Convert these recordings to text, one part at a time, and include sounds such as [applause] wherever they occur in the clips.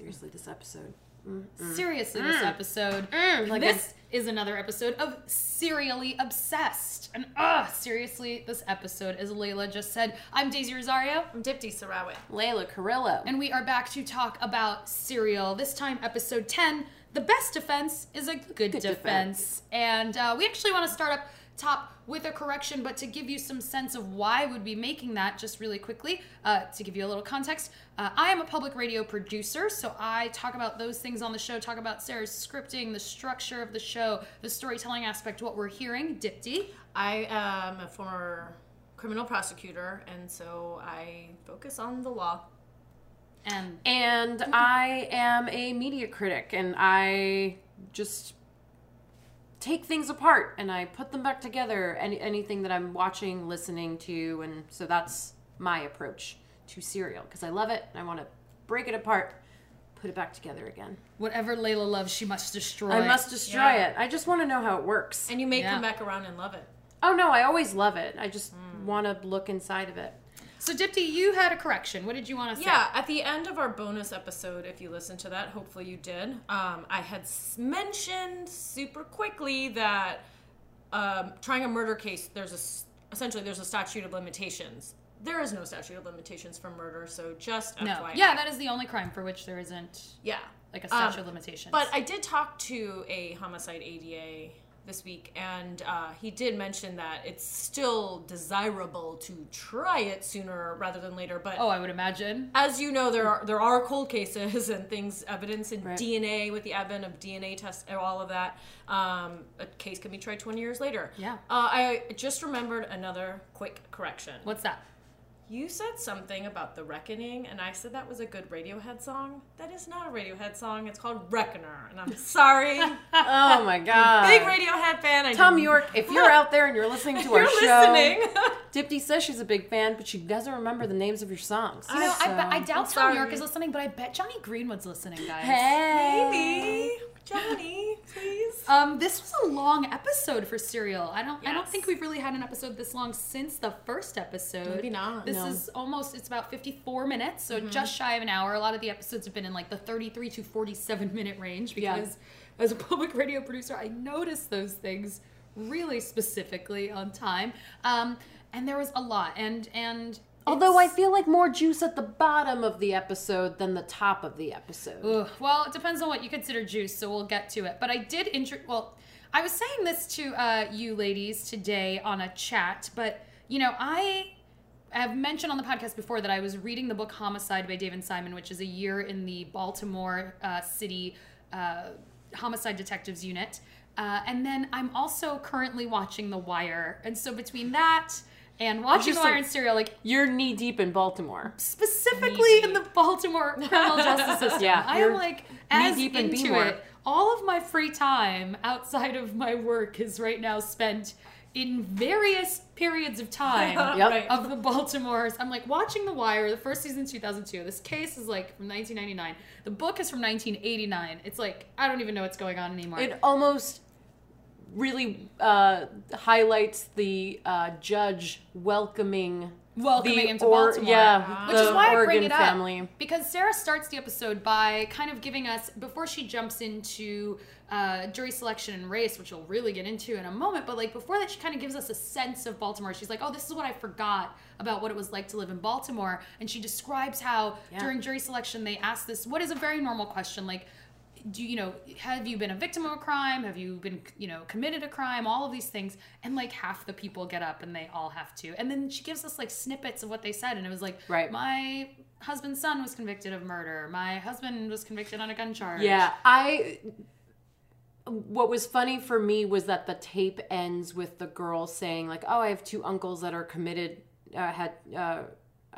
seriously, this episode. Seriously, this episode. like this is another episode of Serially Obsessed. And ah, seriously, this episode, as Layla just said, I'm Daisy Rosario. I'm Dipti Sarawit. Layla Carrillo. And we are back to talk about Serial. This time, episode 10. The best defense is a good, defense. defense. And uh, we actually want to start up top with a correction, but to give you some sense of why would be making that, just really quickly, uh, to give you a little context, uh, I am a public radio producer, so I talk about those things on the show, talk about Sarah's scripting, the structure of the show, the storytelling aspect, what we're hearing. Dipti. I am a former criminal prosecutor, and so I focus on the law. And and I am a media critic, and I just take things apart and I put them back together. Any anything that I'm watching, listening to, and so that's my approach to serial because I love it and I want to break it apart, put it back together again. whatever Layla loves, she must destroy. I must destroy Yeah. it. I just want to know how it works. And you may Yeah. come back around and love it. Oh no, I always love it. I just mm. want to look inside of it. So, Dipti, you had a correction. What did you want to say? Yeah, at the end of our bonus episode, if you listened to that, hopefully you did. Um, I had mentioned super quickly that um, trying a murder case, there's a, essentially there's a statute of limitations. There is no statute of limitations for murder, so just No. FYI. Yeah, that is the only crime for which there isn't yeah. like a statute Um, of limitations. But I did talk to a homicide ADA this week, and uh, he did mention that it's still desirable to try it sooner rather than later. But oh, I would imagine. as you know, there are there are cold cases [laughs] and things, evidence in Right. DNA with the advent of DNA tests and all of that. Um, a case can be tried 20 years later. Yeah. Uh, I just remembered another quick correction. What's that? You said something about the Reckoning, and I said that was a good Radiohead song. That is not a Radiohead song. It's called Reckoner, and I'm [laughs] sorry. Oh my [laughs] god. Big Radiohead fan. I Tom didn't- Yorke, if [laughs] you're out there and you're listening to You're our show, listening. Dipti says she's a big fan, but she doesn't remember the names of your songs. You know, I, So- bet I doubt Tom sorry. Yorke is listening, but I bet Jonny Greenwood's listening, guys. Hey. Maybe Jonny, please. Um, this was a long episode for Serial. I don't. I don't think we've really had an episode this long since the first episode. Maybe not, This no. is almost. It's about fifty-four minutes, so just shy of an hour. A lot of the episodes have been in like the thirty-three to forty-seven minute range Yeah. because, as a public radio producer, I notice those things really specifically on time. Um, and there was a lot, and and Although I feel like more juice at the bottom of the episode than the top of the episode. Ugh, well, it depends on what you consider juice, so we'll get to it. But I did intro. Well, I was saying this to uh, you ladies today on a chat, but you know, I have mentioned on the podcast before that I was reading the book Homicide by David Simon, which is a year in the Baltimore uh, City uh, Homicide Detectives Unit. Uh, and then I'm also currently watching The Wire. And so between that and watching The Wire and Serial, like You're knee deep in Baltimore. specifically in the Baltimore [laughs] criminal justice system. Yeah, I am like as knee-deep into Beemore. it. All of my free time outside of my work is right now spent in various periods of time [laughs] Yep. Of the Baltimore's. I'm like watching The Wire. The first season 2002. This case is like from 1999. The book is from 1989. It's like I don't even know what's going on anymore. It almost really uh, highlights the uh, judge welcoming welcoming the him to or- Baltimore. Yeah, Which is why I bring Oregon it up. family. Because Sarah starts the episode by kind of giving us, before she jumps into uh, jury selection and race, which we'll really get into in a moment, but like before that, she kind of gives us a sense of Baltimore. She's like, oh, this is what I forgot about what it was like to live in Baltimore. And she describes how Yeah. during jury selection, they ask this, what is a very normal question, like, do you know have you been a victim of a crime have you been you know committed a crime all of these things and like half the people get up and they all have to and then she gives us like snippets of what they said and it was like Right. my husband's son was convicted of murder my husband was convicted on a gun charge Yeah, I. What was funny for me was that the tape ends with the girl saying like, "Oh, I have two uncles that are committed, uh, had uh,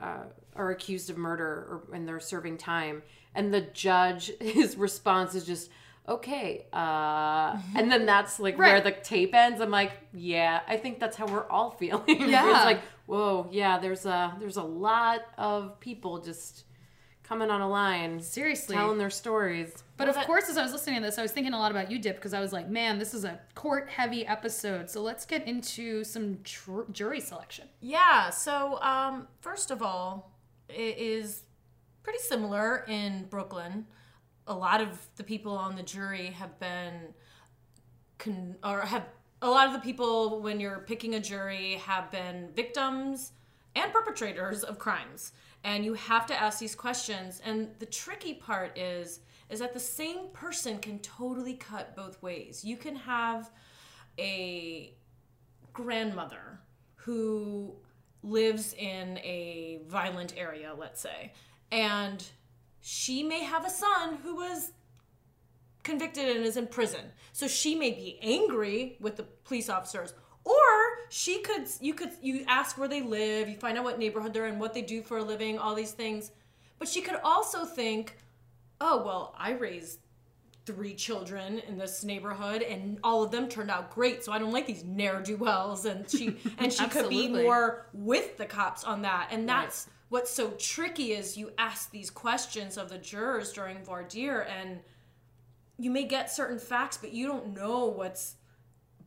uh, are accused of murder, or, and they're serving time." And the judge, [laughs] his response is just, "Okay," uh, and then that's like where the tape ends. I'm like, "Yeah, I think that's how we're all [laughs] feeling." Yeah. it's like, whoa, yeah. There's a there's a lot of people just coming on a line, seriously telling their stories. but of course as i was listening to this i was thinking a lot about you dip because i was like man this is a court heavy episode so let's get into some tr- jury selection Yeah. So, um, first of all, it is pretty similar in Brooklyn. a lot of the people on the jury have been con- or have a lot of the people when you're picking a jury have been victims and perpetrators of crimes. And you have to ask these questions. And the tricky part is is that the same person can totally cut both ways. You can have a grandmother who lives in a violent area let's say and she may have a son who was convicted and is in prison. So she may be angry with the police officers. Or she could you could you ask where they live, you find out what neighborhood they're in, what they do for a living, all these things. But she could also think, "Oh, well, I raised three children in this neighborhood and all of them turned out great so i don't like these ne'er-do-wells. And she and she could be more with the cops on that. And that's what's so tricky is you ask these questions of the jurors during voir dire and you may get certain facts but you don't know what's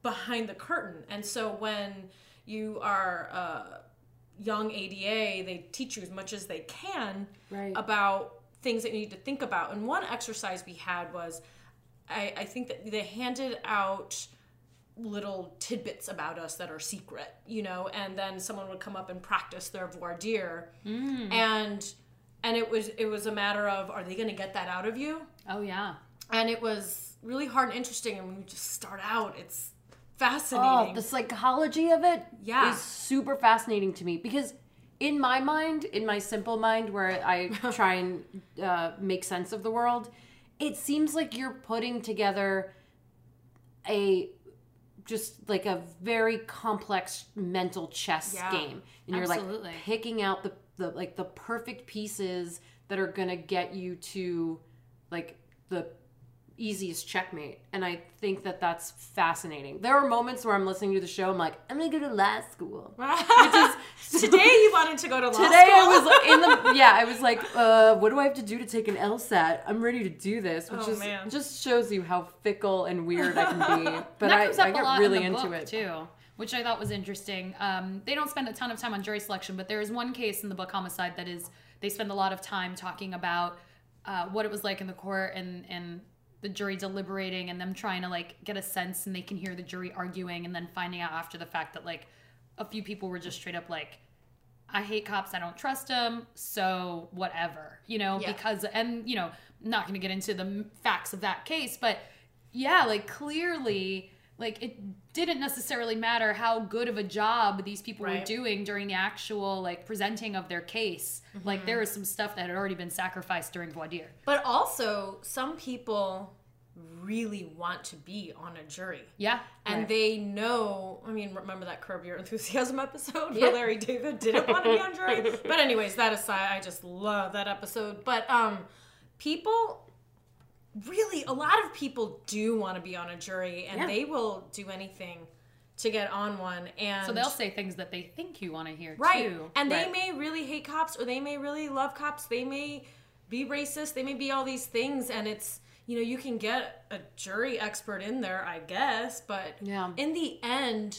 behind the curtain and so when you are a young ada they teach you as much as they can Right. about things that you need to think about and one exercise we had was i, I think that they handed out little tidbits about us that are secret you know? And then someone would come up and practice their voir dire. And and it was it was a matter of are they going to get that out of you? Oh yeah. and it was really hard and interesting and when you just start out it's Oh, fascinating. the psychology of it Yeah. is super fascinating to me because in my mind, in my simple mind, where I [laughs] try and uh, make sense of the world, it seems like you're putting together a just like a very complex mental chess Yeah, game, and you're absolutely. like picking out the the like the perfect pieces that are gonna get you to like the easiest checkmate and i think that that's fascinating. There are moments where i'm listening to the show i'm like i'm gonna go to law school. [laughs] [laughs] Today you wanted to go to law today school? Today i was like, in the [laughs] yeah i was like uh what do i have to do to take an lsat i'm ready to do this which Oh, is man. just shows you how fickle and weird i can be. But that i, comes up I a get really in into it. too, which I thought was interesting. Um, they don't spend a ton of time on jury selection, but there is one case in the book Homicide that is they spend a lot of time talking about uh, what it was like in the court and and the jury deliberating and them trying to like get a sense and they can hear the jury arguing and then finding out after the fact that like a few people were just straight up like I hate cops. I don't trust them. So whatever, you know, Yeah. because and you know, not going to get into the facts of that case, but yeah, like clearly, like it didn't necessarily matter how good of a job these people were doing during the actual like presenting of their case. Like there was some stuff that had already been sacrificed during voir dire. But also, some people really want to be on a jury. Yeah, And Right. they know, I mean, remember that Curb Your Enthusiasm episode Yeah. where Larry David didn't want to be on jury? [laughs] But anyways, that aside, I just love that episode. But um people really a lot of people do want to be on a jury and Yeah. they will do anything to get on one and so they'll say things that they think you want to hear Right. too. And they may really hate cops or they may really love cops. They may be racist. They may be all these things. And it's, you know, you can get a jury expert in there, I guess. But Yeah. in the end,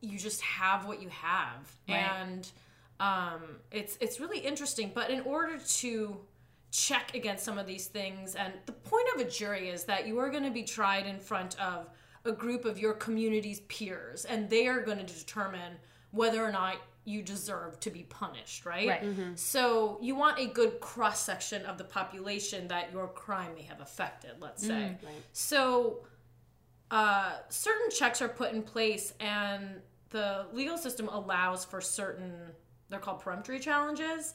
you just have what you have. Right. And um, it's, it's really interesting. But in order to check against some of these things, and the point of a jury is that you are going to be tried in front of a group of your community's peers, and they are going to determine whether or not you deserve to be punished, right? Right. So you want a good cross section of the population that your crime may have affected, let's say. right. So uh, certain checks are put in place, and the legal system allows for certain, they're called peremptory challenges.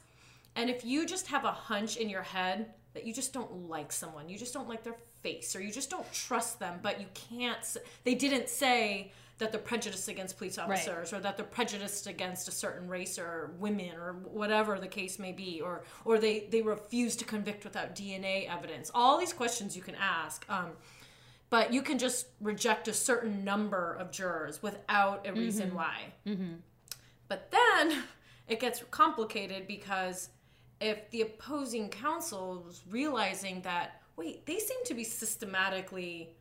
And if you just have a hunch in your head that you just don't like someone, you just don't like their face, or you just don't trust them, but you can't, they didn't say that they're prejudiced against police officers or that they're prejudiced against a certain race or women or whatever the case may be or or they they refuse to convict without DNA evidence. All these questions you can ask um, but you can just reject a certain number of jurors without a reason why. But then it gets complicated because if the opposing counsel is realizing that, wait, they seem to be systematically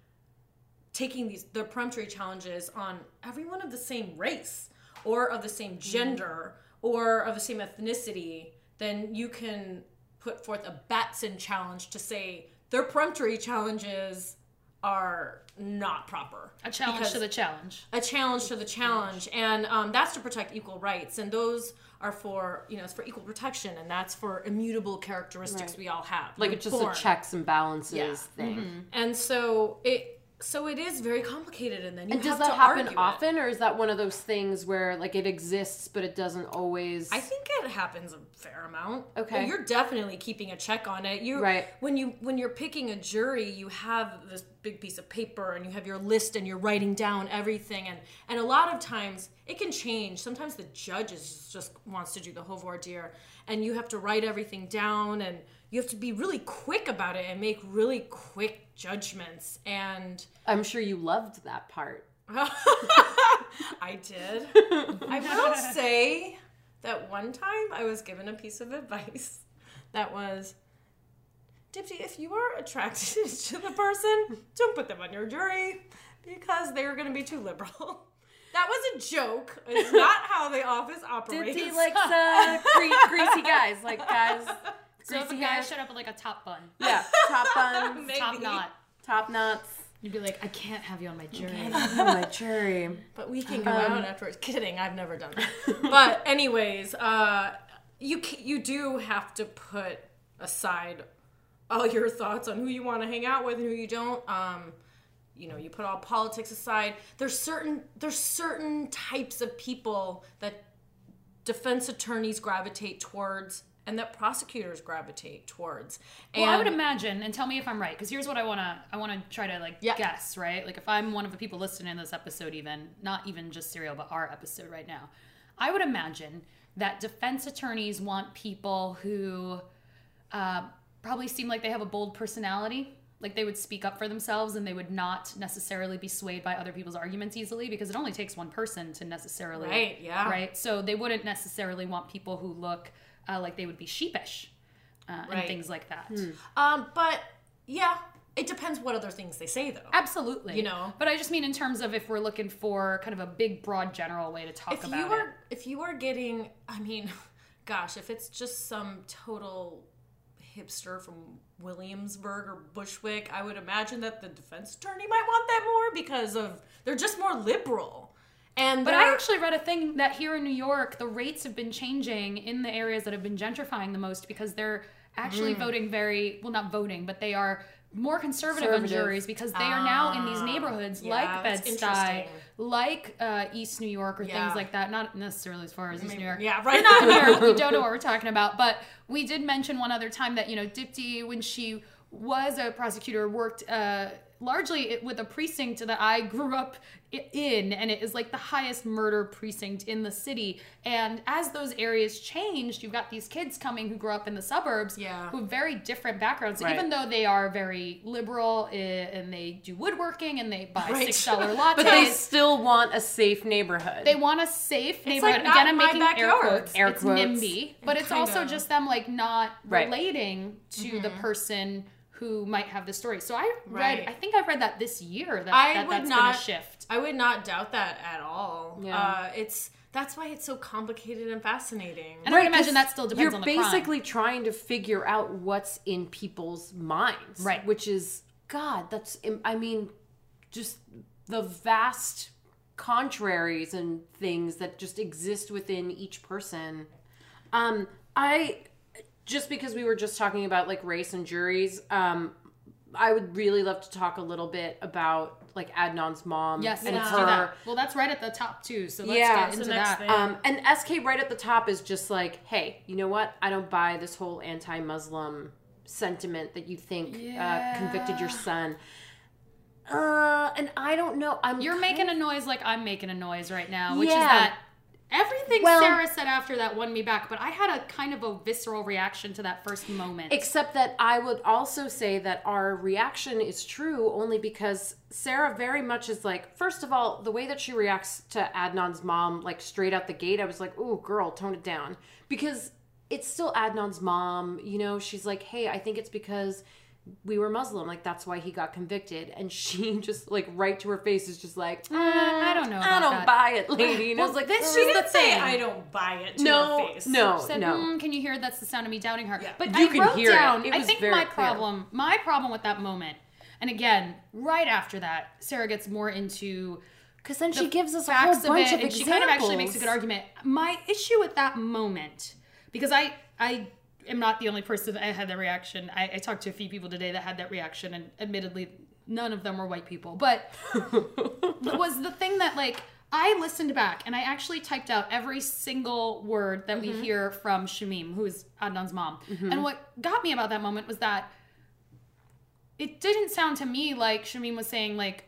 taking these their peremptory challenges on everyone of the same race or of the same mm-hmm. gender or of the same ethnicity, then you can put forth a Batson challenge to say their peremptory challenges are not proper. A challenge Because- to the challenge. a challenge to the challenge and um, that's to protect equal rights and those are for you know it's for equal protection and that's for immutable characteristics Right. we all have like it's just born. a checks and balances Yeah. thing. and so it so it is very complicated and then you And does that to happen argue it. often, or is that one of those things where like it exists but it doesn't always? I think it happens a fair amount. Okay. you're definitely keeping a check on it. You Right. when you when you're picking a jury, you have this big piece of paper and you have your list and you're writing down everything and and a lot of times it can change. Sometimes the judge is just wants to do the whole voir dire and you have to write everything down and you have to be really quick about it and make really quick judgments and I'm sure you loved that part. [laughs] I did. I will [laughs] say that one time I was given a piece of advice that was Dipsy, if you are attracted [laughs] to the person, don't put them on your jury because they're going to be too liberal. [laughs] That was a joke. It's [laughs] not how the office operates. Dipsy likes uh, gre- greasy guys, like guys. So if a Greasy guy hair. showed up with like a top bun, Yeah, top buns, Maybe. top knot, top knots. you'd be like, I can't have you on my jury. Oh, my jury. But we can go Um, out afterwards. Kidding, I've never done that. but anyways, uh, you you do have to put aside all [laughs] your thoughts on who you want to hang out with and who you don't. Um, you know, you put all politics aside. There's certain there's certain types of people that defense attorneys gravitate towards and that prosecutors gravitate towards. And Well, I would imagine, and tell me if I'm right, because here's what I wanna I wanna try to like Yeah. guess, right? Like if I'm one of the people listening in this episode, even not even just serial, but our episode right now, I would imagine that defense attorneys want people who uh, probably seem like they have a bold personality. Like they would speak up for themselves and they would not necessarily be swayed by other people's arguments easily because it only takes one person to necessarily. Right, yeah. Right. So they wouldn't necessarily want people who look uh, like they would be sheepish uh, and things like that. um, but yeah, it depends what other things they say though. Absolutely. You know? But I just mean in terms of if we're looking for kind of a big, broad, general way to talk if about you it. are if you are getting i mean [laughs] gosh if it's just some total hipster from williamsburg or bushwick i would imagine that the defense attorney might want that more because of they're just more liberal and But I actually read a thing that here in New York, the rates have been changing in the areas that have been gentrifying the most because they're actually Mm. voting very well, not voting, but they are more conservative on juries because they are now in these neighborhoods Ah, yeah, like Bed-Stuy, interesting. Like uh, East New York or Yeah. things like that. Not necessarily as far as East New York. yeah right not New York. You [laughs] don't know what we're talking about. But we did mention one other time that you know Dipti, when she was a prosecutor, worked uh, largely it- with a precinct that I grew up in, and it is like the highest murder precinct in the city. And as those areas changed, you've got these kids coming who grew up in the suburbs, Yeah. who have very different backgrounds. Right. even though they are very liberal eh, and they do woodworking and they buy Right. six dollar [laughs] lattes, But they still want a safe neighborhood. they want a safe like neighborhood. not Again, I'm my making air quotes. Air it's quotes. NIMBY, but it's also Kinda. just them like not Right. relating to the person who might have the story. So I read, Right. I think I've read that this year that, I that would that's not- going to shift. i would not doubt that at all Yeah. uh, it's that's why it's so complicated and fascinating And I would imagine that still depends You're on the crime. basically trying to figure out what's in people's minds, Right. Which is God. That's I mean, just the vast contraries and things that just exist within each person. Um, I just because we were just talking about like race and juries, um, I would really love to talk a little bit about like Adnan's mom. Yes, and let's her. do that. Well, that's right at the top too. So let's Yeah. get into next that. thing. Um, and SK right at the top is just like, hey, you know what? I don't buy this whole anti-Muslim sentiment that you think uh, convicted your son. Uh, and I don't know. I'm You're kind making a noise like I'm making a noise right now, which is that everything Well- Sarah said after that won me back, but I had a kind of a visceral reaction to that first moment. Except that I would also say that our reaction is true only because Sarah very much is like, first of all, the way that she reacts to Adnan's mom, like straight out the gate, I was like, ooh, girl, tone it down. Because it's still Adnan's mom, you know, she's like, hey, I think it's because we were Muslim, like that's why he got convicted. And [laughs] she just like right to her face is just like, Uh, I don't know. I don't that. buy it, lady. And I was like, this "Mm." is the didn't say thing. I don't buy it to no, her face. no, said, no. "Mm, "Can you hear? That's the sound of me doubting her." Yeah. But You I can wrote hear it. down. It I was think my clear. problem, my problem with that moment, and again, right after that, Sarah gets more into Because then the she gives us a whole facts of bunch it, of, and she kind of actually makes a good argument. My issue with that moment, because I I am not the only person that had that reaction. I, I talked to a few people today that had that reaction, and admittedly, none of them were white people. But it [laughs] was the thing that like I listened back and I actually typed out every single word that we mm-hmm. hear from Shamim, who's Adnan's mom. Mm-hmm. And what got me about that moment was that it didn't sound to me like Shamim was saying like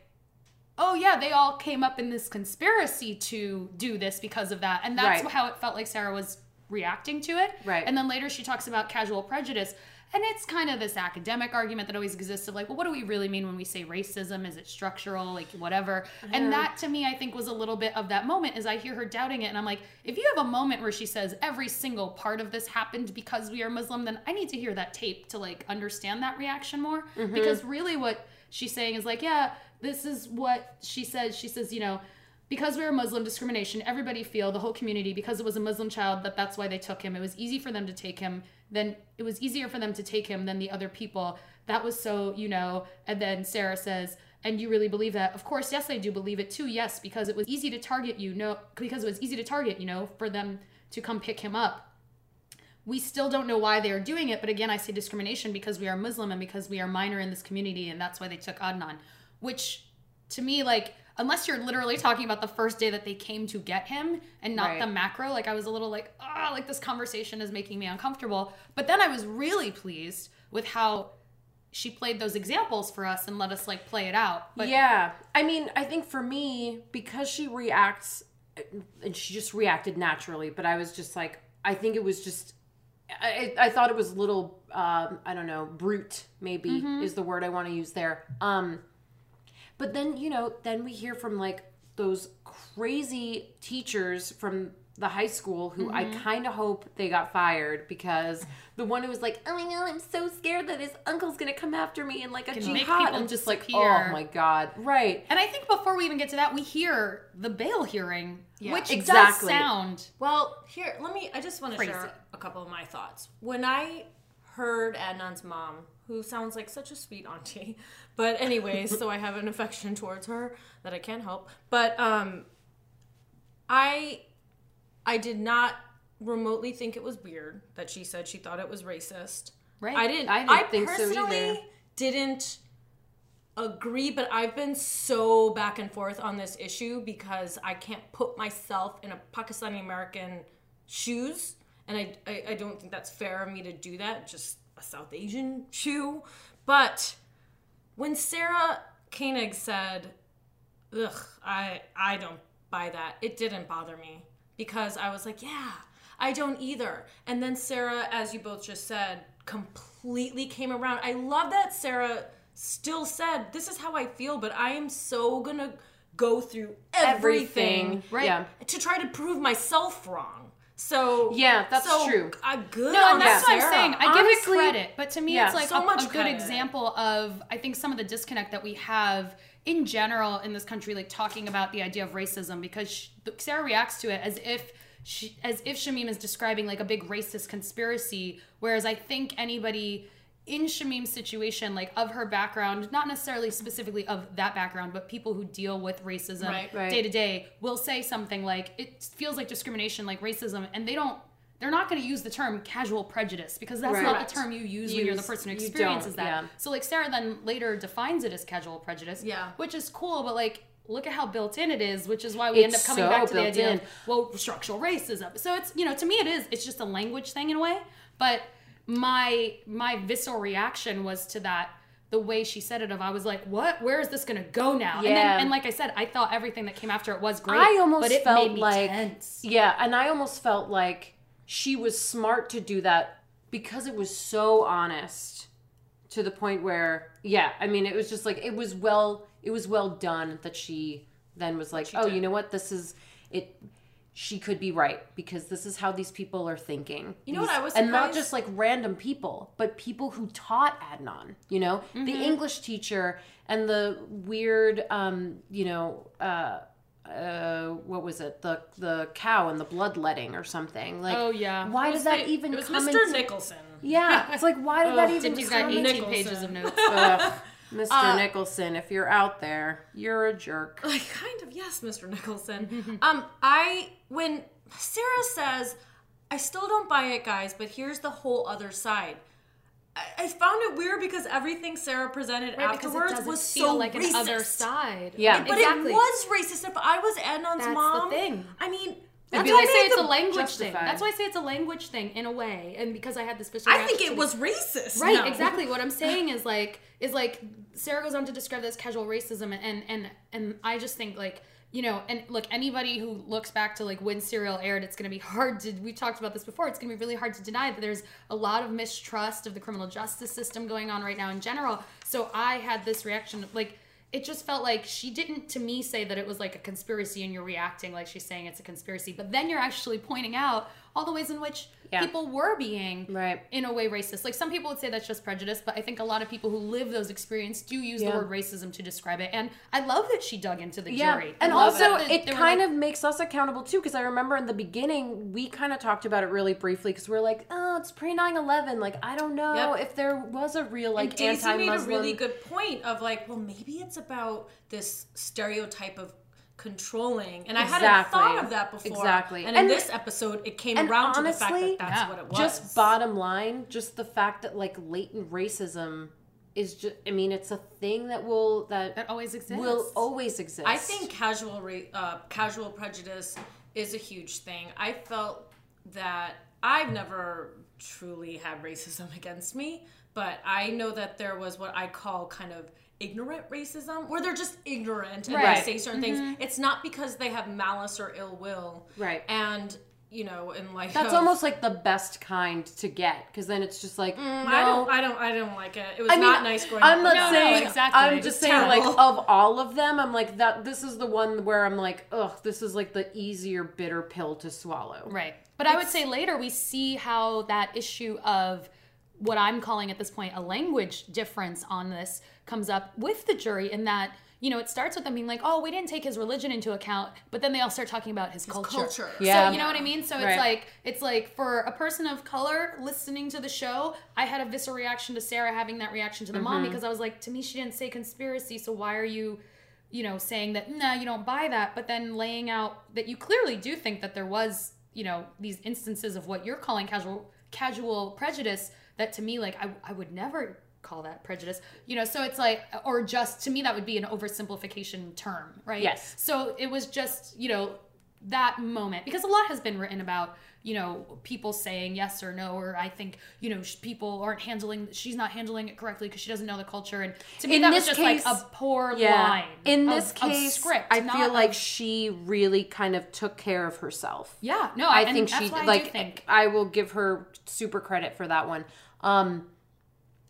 oh yeah they all came up in this conspiracy to do this because of that and that's Right. how it felt like sarah was reacting to it. Right. and then later she talks about casual prejudice and it's kind of this academic argument that always exists of like well what do we really mean when we say racism? Is it structural? Like whatever. And that to me i think was a little bit of that moment as i hear her doubting it and i'm like if you have a moment where she says every single part of this happened because we are muslim then i need to hear that tape to like understand that reaction more. Mm-hmm. Because really what she's saying is like yeah this is what she says. She says you know because we were Muslim discrimination, everybody feel the whole community because it was a Muslim child that that's why they took him. It was easy for them to take him. Then it was easier for them to take him than the other people. That was so you know. And then Sarah says, "And you really believe that?" Of course, yes, I do believe it too. Yes, because it was easy to target you. No, because it was easy to target. You know, for them to come pick him up we still don't know why they are doing it but again i say discrimination because we are muslim and because we are minor in this community and that's why they took adnan which to me like unless you're literally talking about the first day that they came to get him and not Right. the macro like i was a little like ah like this conversation is making me uncomfortable but then i was really pleased with how she played those examples for us and let us like play it out but yeah, I mean, I think for me, because she reacts, and she just reacted naturally, but I was just like, I think it was just, I, I thought it was a little, um, I don't know, brute, maybe is the word I want to use there. Um, but then, you know, then we hear from like those crazy teachers from the high school who I mm-hmm. kind of hope they got fired because the one who was like, "Oh my god, I'm so scared that his uncle's gonna come after me and like a Can jihad." people I'm just like, "Oh my god!" Right? and i think before we even get to that we hear the bail hearing Yeah. which Exactly. does sound Well, here, let me. I just want to share a couple of my thoughts. When I heard Adnan's mom, who sounds like such a sweet auntie, but anyways, so I have an affection towards her that I can't help. But um, I, I did not remotely think it was weird that she said she thought it was racist. Right. I didn't. I I, didn't think so personally either. didn't agree, but I've been so back and forth on this issue because I can't put myself in a Pakistani American shoes, and I, I I don't think that's fair of me to do that. Just a South Asian shoe, but when Sarah Koenig said, "Ugh, I I don't buy that," it didn't bother me because I was like, "Yeah, I don't either." And then Sarah, as you both just said, completely came around. I love that Sarah still said, "This is how I feel," but I am so gonna go through everything, Right. Yeah. to try to prove myself wrong. So Yeah, that's so, true. I good. No, and that's Sarah. what I'm saying. I Honestly, give it credit, but to me, yeah, it's like so a, much a good example of I think some of the disconnect that we have in general in this country, like talking about the idea of racism, because sh Sarah reacts to it as if. She, as if Shamim is describing like a big racist conspiracy, whereas I think anybody in Shamim's situation, like of her background, not necessarily specifically of that background, but people who deal with racism Right. Right. day to day will say something like it feels like discrimination, like racism, and they don't. They're not going to use the term casual prejudice because that's Right. not the term you use when you're the person who experiences that. yeah. So like Sarah then later defines it as casual prejudice, Yeah. which is cool, but like look at how built in it is, which is why we end up coming so back to the idea in. of well structural racism. So it's you know to me it is it's just a language thing in a way, but my my visceral reaction was to that the way she said it of I was like what where is this gonna go now and then Yeah. and like I said I thought everything that came after it was great I almost but it felt like tense. yeah, and I almost felt like she was smart to do that because it was so honest to the point where yeah, I mean it was just like it was well it was well done that she then was like, "Oh, did. you know what? This is it she could be right because this is how these people are thinking. You know what I was and not just like random people, but people who taught Adnan. You know, Mm-hmm. the English teacher and the weird, um, you know, uh, uh, what was it? The the cow and the bloodletting or something. Like, Oh, yeah. why did that the- even it was come Mr. into- Nicholson. Yeah, it's like why did [laughs] that Ugh, even Tippy's got come 18 Nicholson. pages of notes. [laughs] Ugh, Mr. Uh, Nicholson, if you're out there, you're a jerk. [laughs] Like kind of yes, Mr. Nicholson. [laughs] um, I when Sarah says, "I still don't buy it, guys," but here's the whole other side. I, I found it weird because everything Sarah presented Right, because it afterwards was feel so like racist. an other side. Yeah. But exactly. it was racist. If I was Adnan's That's the mom, thing. I mean, That's why like I say it's a language thing. That's why I say it's a language thing in a way, and because I had this. specific I think it was the- racist. Right, now. exactly. What I'm [laughs] saying is like is like Sarah goes on to describe this casual racism and and and I just think like you know and look anybody who looks back to like when serial aired it's going to be hard to we talked about this before it's going to be really hard to deny that there's a lot of mistrust of the criminal justice system going on right now in general so I had this reaction like it just felt like she didn't to me say that it was like a conspiracy and you're reacting like she's saying it's a conspiracy but then you're actually pointing out all the ways in which Yeah. people were being Right. in a way racist. Like some people would say that's just prejudice, but I think a lot of people who live those experiences do use Yeah. the word racism to describe it. And I love that she dug into the Yeah, jury. and also it they were kind like- of makes us accountable too. Because I remember in the beginning we kind of talked about it really briefly because we are like, oh, it's pre 9-11. Like I don't know Yep. if there was a real like and Daisy made a really good point of like, well, maybe it's about this stereotype of controlling, and I hadn't thought of that before. Exactly. And in And- this episode, it came and around to the fact that that's yeah, what it was. Just bottom line, just the fact that like latent racism is just. I mean, it's a thing that will that that always exists. will always exist. I think casual ra- uh, casual prejudice is a huge thing. I felt that I've never truly had racism [laughs] against me, but I know that there was what I call kind of ignorant racism, where they're just ignorant and Right. they say certain things. Mm-hmm. It's not because they have malice or ill will, Right. And you know, in like That's almost like the best kind to get because then it's just like mm, no, I don't, I don't, I don't like it. It was I mean, not nice growing I'm up. not with No, no, saying exactly. I'm just saying like of all of them, I'm like that. This is the one where I'm like, ugh, this is like the easier bitter pill to swallow. Right. But I would say later we see how that issue of what I'm calling at this point a language difference on this comes up with the jury in that, you know, it starts with them being like, oh, we didn't take his religion into account, but then they all start talking about his, culture. culture. Yeah. So you know what I mean? So it's Right. like it's like for a person of color listening to the show, I had a visceral reaction to Sarah having that reaction to the mom Mm-hmm. because I was like, to me, she didn't say conspiracy, so why are you you know, saying that no, you don't buy that, but then laying out that you clearly do think that there was, you know, these instances of what you're calling casual casual prejudice that to me like I, I would never call that prejudice. You know, so it's like or just to me that would be an oversimplification term, right? Yes. So it was just, you know, that moment because a lot has been written about you know people saying yes or no or i think you know people aren't handling she's not handling it correctly because she doesn't know the culture and to me In that was just like a poor Yeah. line In this of case, script I feel of- like she really kind of took care of herself. yeah no I and think she why I like think I will give her super credit for that one. Um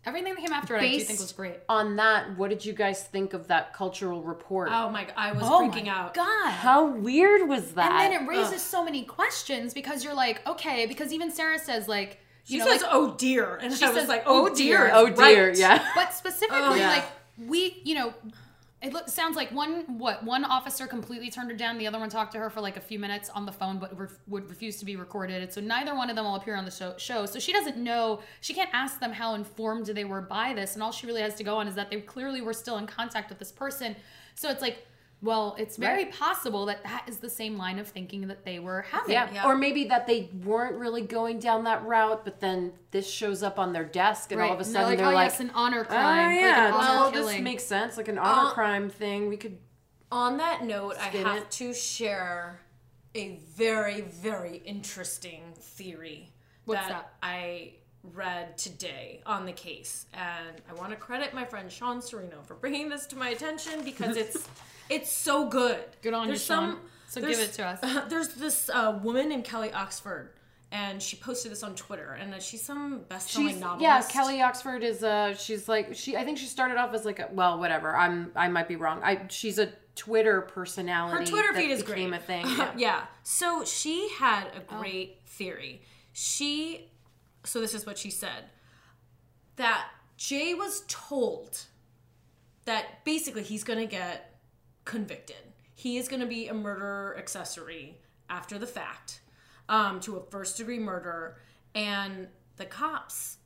everything that came after it i do think was great on that, what did you guys think of that cultural report? Oh my! I was oh freaking my out. god How weird was that? and then it raises so many questions because you're like okay because even sarah says like you She know says, like, "Oh dear," and She I was says, like, "Oh, "Oh dear." dear." oh dear, right. yeah. but specifically Oh, yeah. like we you know it look, sounds like one what one officer completely turned her down the other one talked to her for like a few minutes on the phone but ref, would refuse to be recorded. So neither one of them will appear on the show, show. So she doesn't know she can't ask them how informed they were by this. And all she really has to go on is that they clearly were still in contact with this person. So it's like well it's very possible that that is the same line of thinking that they were having Yeah. Yeah. or maybe that they weren't really going down that route, but then this shows up on their desk, and all of a sudden they're they're like, oh like, yes an honor crime. "Oh crime yeah, like an honor well, killing this makes sense, like an honor Uh, crime thing. We could On that note, I have it. to share a very, very interesting theory What's that? I read today on the case, and I want to credit my friend Sean Serino for bringing this to my attention because it's [laughs] it's so good. Good on you, There's Sean. So give it to us. [laughs] there's this uh, woman named Kelly Oxford, and she posted this on Twitter. And uh, she's some best-selling She's novelist. yeah, Kelly Oxford is uh she's like she I think she started off as like a, well whatever I'm I might be wrong I she's a Twitter personality. Her Twitter that feed is became great. a thing. [laughs] yeah. Yeah. So she had a great theory. She, so this is what she said that Jay was told that basically he's going to get convicted. He is going to be a murder accessory after the fact um, to a first degree murder. And the cops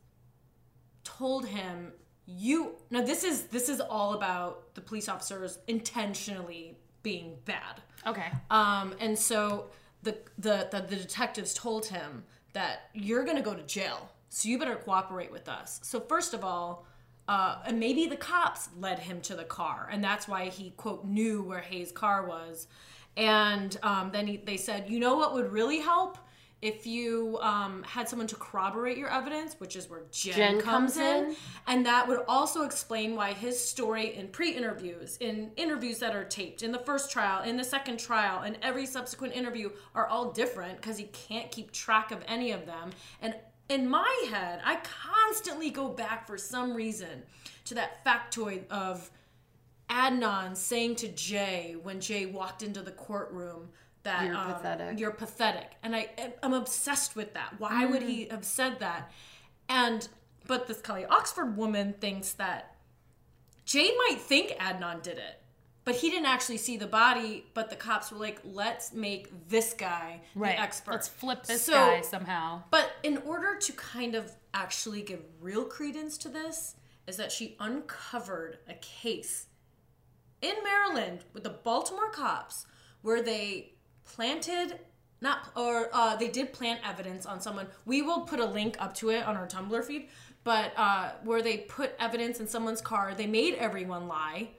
told him you now this is this is all about the police officers intentionally being bad Okay. um, and so the, the the the detectives told him that you're gonna go to jail, so you better cooperate with us. So first of all, uh, and maybe the cops led him to the car, and that's why he quote knew where Hae's car was. And um, then he, they said, you know what would really help if you um, had someone to corroborate your evidence, which is where Jenn, Jenn comes, comes in. in. And that would also explain why his story in pre interviews, in interviews that are taped, in the first trial, in the second trial, and every subsequent interview are all different because he can't keep track of any of them. And in my head, I constantly go back for some reason to that factoid of Adnan saying to Jay when Jay walked into the courtroom that You're um, pathetic. You're pathetic, and I I'm obsessed with that. Why would he have said that? And but this Kelly Oxford woman thinks that Jay might think Adnan did it, but he didn't actually see the body. But the cops were like, "Let's make this guy Right. the expert. Let's flip this So- guy somehow. But in order to kind of actually give real credence to this, is that she uncovered a case in Maryland with the Baltimore cops where they planted not or uh, they did plant evidence on someone. We will put a link up to it on our Tumblr feed, but uh, where they put evidence in someone's car, they made everyone lie.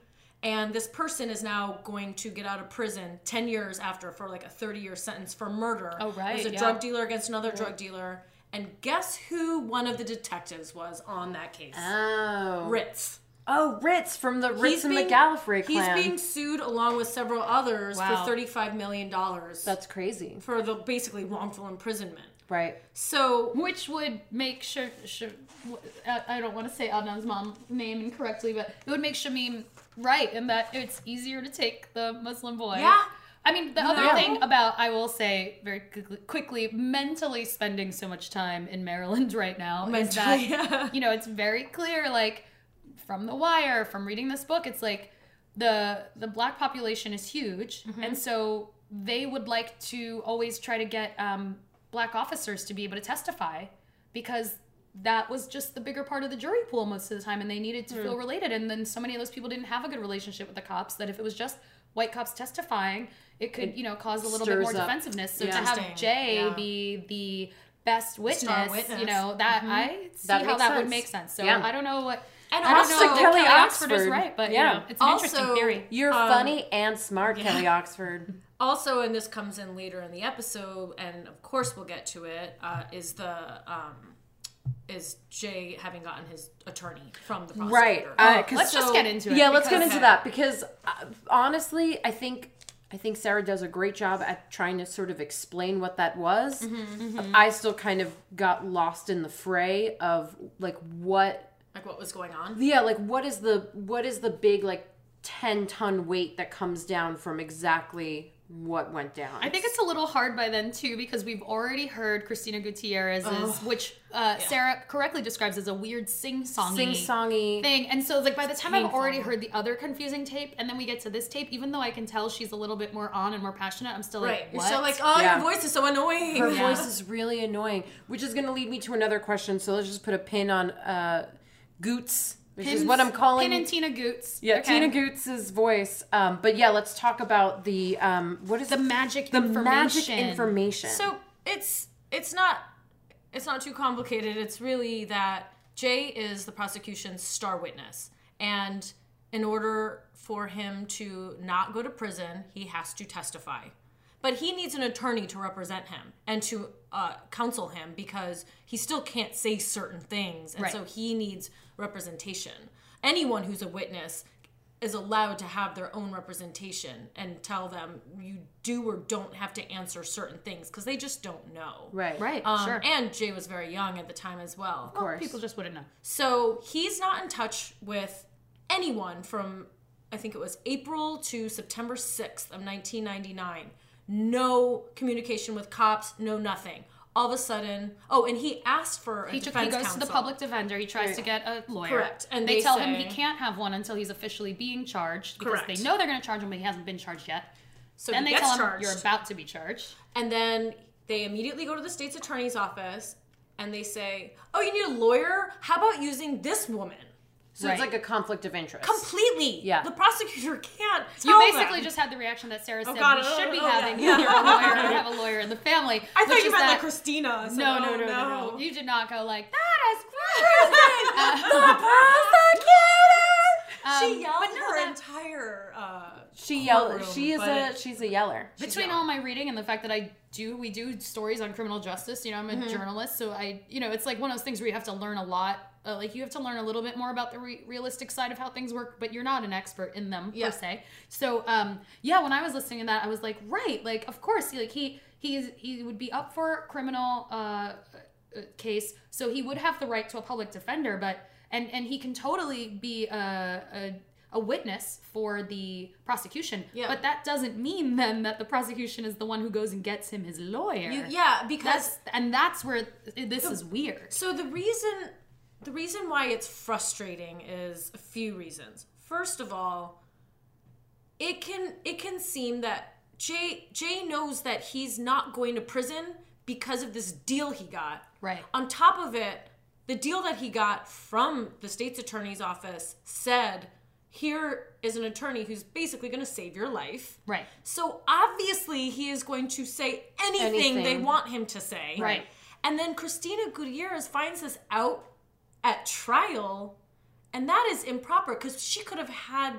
And this person is now going to get out of prison 10 years after for like a 30 year sentence for murder. Oh, right, It was a yeah. drug dealer against another drug dealer. And guess who one of the detectives was on that case? Oh. Ritz. Oh, Ritz from the Ritz and being- MacGillivary clan. He's being sued along with several others Wow. for $35 million That's crazy. for the basically wrongful imprisonment. Right. So, Which would make sure, sure I I don't want to say Adnan's mom name incorrectly, but it would make Shamim right in that it's easier to take the Muslim boy. Yeah. I mean, the other thing about, I will say very quickly, quickly, mentally spending so much time in Maryland [laughs] right now is that, [laughs] yeah. you know, it's very clear, like, from The Wire, from reading this book, it's like the the black population is huge, Mm-hmm. and so they would like to always try to get um, black officers to be able to testify because that was just the bigger part of the jury pool most of the time, and they needed to Hmm. feel related. And then so many of those people didn't have a good relationship with the cops that if it was just white cops testifying, it could you know cause a little bit more up- defensiveness. So Yeah. to have Jay Yeah. be the best witness, witness. you know that I see That how that would make sense. So Yeah. I don't know what. And I don't also know Kelly Kelly Oxford is right, but Yeah. you know, it's an interesting theory. You're Um, funny and smart, Kelly [laughs] Oxford. also, and this comes in later in the episode, and of course we'll get to it, uh, is the. Um, is Jay having gotten his attorney from the prosecutor? Right. Uh, 'cause Let's just get into it. yeah, let's get into that because uh, honestly, I think I think Sarah does a great job at trying to sort of explain what that was. Mm-hmm, I still kind of got lost in the fray of like what like what was going on. yeah, like what is the what is the big like 10 ton weight that comes down from exactly what went down. I think it's a little hard by then too because we've already heard Christina Gutierrez's, which uh, Sarah correctly describes as a weird sing-songy sing-songy. thing. And so, like by the time I've already heard the other confusing tape, and then we get to this tape, even though I can tell she's a little bit more on and more passionate, I'm still Right. like, You're what? still like, oh, Yeah. your voice is so annoying. Her Yeah. voice is really annoying, which is going to lead me to another question. So let's just put a pin on uh, Goots, which is what I'm calling. Pin and Tina Goots. yeah, Okay. Tina Goots' voice. Um, but yeah, let's talk about the um, what is The magic the information. magic information. So it's it's not it's not too complicated. It's really that Jay is the prosecution's star witness, and in order for him to not go to prison, he has to testify. But he needs an attorney to represent him and to uh, counsel him because he still can't say certain things, and Right. so he needs representation. Anyone who's a witness is allowed to have their own representation and tell them you do or don't have to answer certain things because they just don't know. Right. Right. Um, sure. And Jay was very young at the time as well. Of course. People just wouldn't know. So he's not in touch with anyone from, I think it was April to September 6th of 1999. No communication with cops, no nothing. All of a sudden, oh, and he asked for a He, took, defense he goes counsel. to the public defender. He tries to get a lawyer. Correct. And they, they tell him he can't have one until he's officially being charged because Correct. they know they're going to charge him, but he hasn't been charged yet. So then he they tell him charged. you're about to be charged. And then they immediately go to the state's attorney's office and they say, "Oh, you need a lawyer? How about using this woman?" So Right. it's like a conflict of interest. Completely. Yeah. The prosecutor can't You basically them. just had the reaction that Sarah said God, we oh, should be oh, yeah, having yeah. here a lawyer and have a lawyer in the family. I thought you meant that- like Christina. I was No, no, oh, no, no, no. You did not go like that is [laughs] crazy. [laughs] the [laughs] prosecutor. She Um, yelled but her that- entire. Uh, She yell. courtroom, She is a. She's a yeller. between all my reading and the fact that I do, we do stories on criminal justice. You know, I'm a Mm-hmm. journalist, so I, you know, it's like one of those things where you have to learn a lot. Uh, like you have to learn a little bit more about the re- realistic side of how things work, but you're not an expert in them Yeah. per se. So, um, yeah, when I was listening to that, I was like, right, like of course, like he he he would be up for criminal uh, uh, case, so he would have the right to a public defender, but and and he can totally be a. a a witness for the prosecution, Yeah. but that doesn't mean then that the prosecution is the one who goes and gets him his lawyer. you, yeah, because That's and that's where this is weird. So the reason the reason why it's frustrating is a few reasons. First of all, it can it can seem that Jay Jay knows that he's not going to prison because of this deal he got. Right. On top of it, the deal that he got from the state's attorney's office said, "Here is an attorney who's basically going to save your life." Right. So obviously he is going to say anything, they want him to say. Right. And then Christina Gutierrez finds this out at trial, and that is improper because she could have had,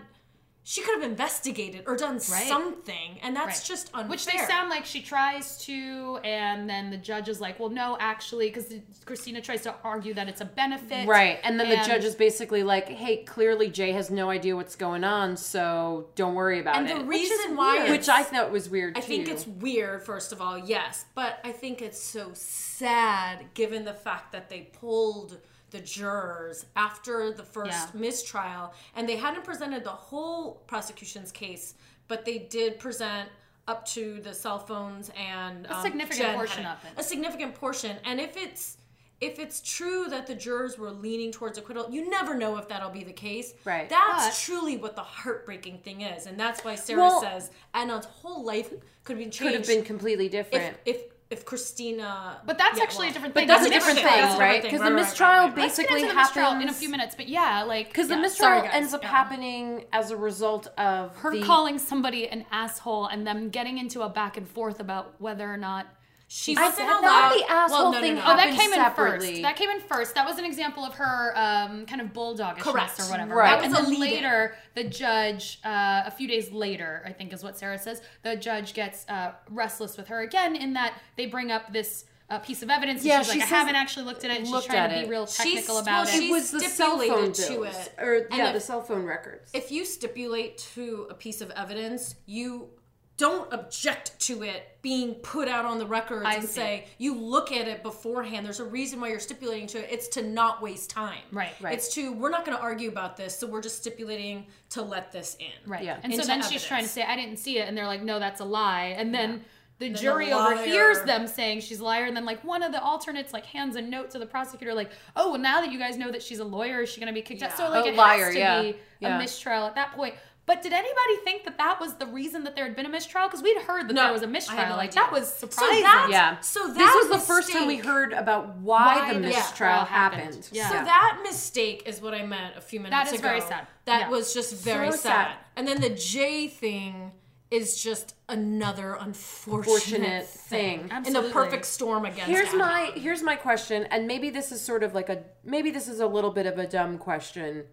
she could have investigated or done something, and that's Right. just unfair. Which they sound like she tries to, and then the judge is like, "Well, no, actually," because Christina tries to argue that it's a benefit, Right. And then the judge is basically like, hey, clearly Jay has no idea what's going on, so don't worry about it. And it. the Which reason why it's- Which I thought was weird I too. think it's weird, first of all, yes, but I think it's so sad given the fact that they pulled the jurors after the first Yeah. mistrial and they hadn't presented the whole prosecution's case, but they did present up to the cell phones and a um, significant portion of it. A significant portion, and if it's if it's true that the jurors were leaning towards acquittal, you never know if that'll be the case. Right. That's But- truly what the heartbreaking thing is, and that's why Sarah Well- says Adnan's whole life could be changed. could have been completely different. if if Christina. But that's yeah, actually well, a different thing. but thing. that's a different mistrial- thing, That's right? Because Right, the right, right, mistrial right, right. Let's get basically into the mistrial happens in a few minutes, but yeah, like Because yeah. the mistrial Sorry, ends up Yeah. happening as a result of her the, calling somebody an asshole and them getting into a back and forth about whether or not She I wasn't thought allowed. the asshole well, no, thing no, no. Oh, that happened came in first. That came in first. That was an example of her um, kind of bulldogishness Correct. or whatever. Right. Right. That And was a then later, the judge, uh, a few days later, I think is what Sarah says, the judge gets uh, restless with her again in that they bring up this uh, piece of evidence. And Yeah, she's she like, I haven't actually looked at it. And she's trying at to it. be real She's- technical well, about she it. it was the cell phone stipulated to bills, it. or And yeah, if- the cell phone records. if you stipulate to a piece of evidence, you don't object to it being put out on the records I and see. say you look at it beforehand. There's a reason why you're stipulating to it. It's to not waste time. Right. Right. It's to we're not going to argue about this, so we're just stipulating to let this in. Right. Yeah. And so Into then she's trying to say, I didn't see it. And they're like, no, that's a lie. And then the the jury overhears them saying she's a liar. And then, like, one of the alternates, like, hands a note to the prosecutor, like, oh, well, now that you guys know that she's a lawyer, is she going to be kicked out? So, like, A it oh, liar, has to yeah. be Yeah. a mistrial at that point. But did anybody think that that was the reason that there had been a mistrial? Because we'd heard that No, there was a mistrial. no like, idea. that was So surprising. that's- yeah. So this that was the first time we heard about why, Why the the mistrial mistrial happened. happened. Yeah. So Yeah. that mistake is what I meant a few minutes ago. That is ago. very sad. That Yeah. was just very So sad. sad. And then the J thing is just another unfortunate Fortunate thing. thing. In the perfect storm against Here's Adnan. my here's my question, and maybe this is sort of like a maybe this is a little bit of a dumb question.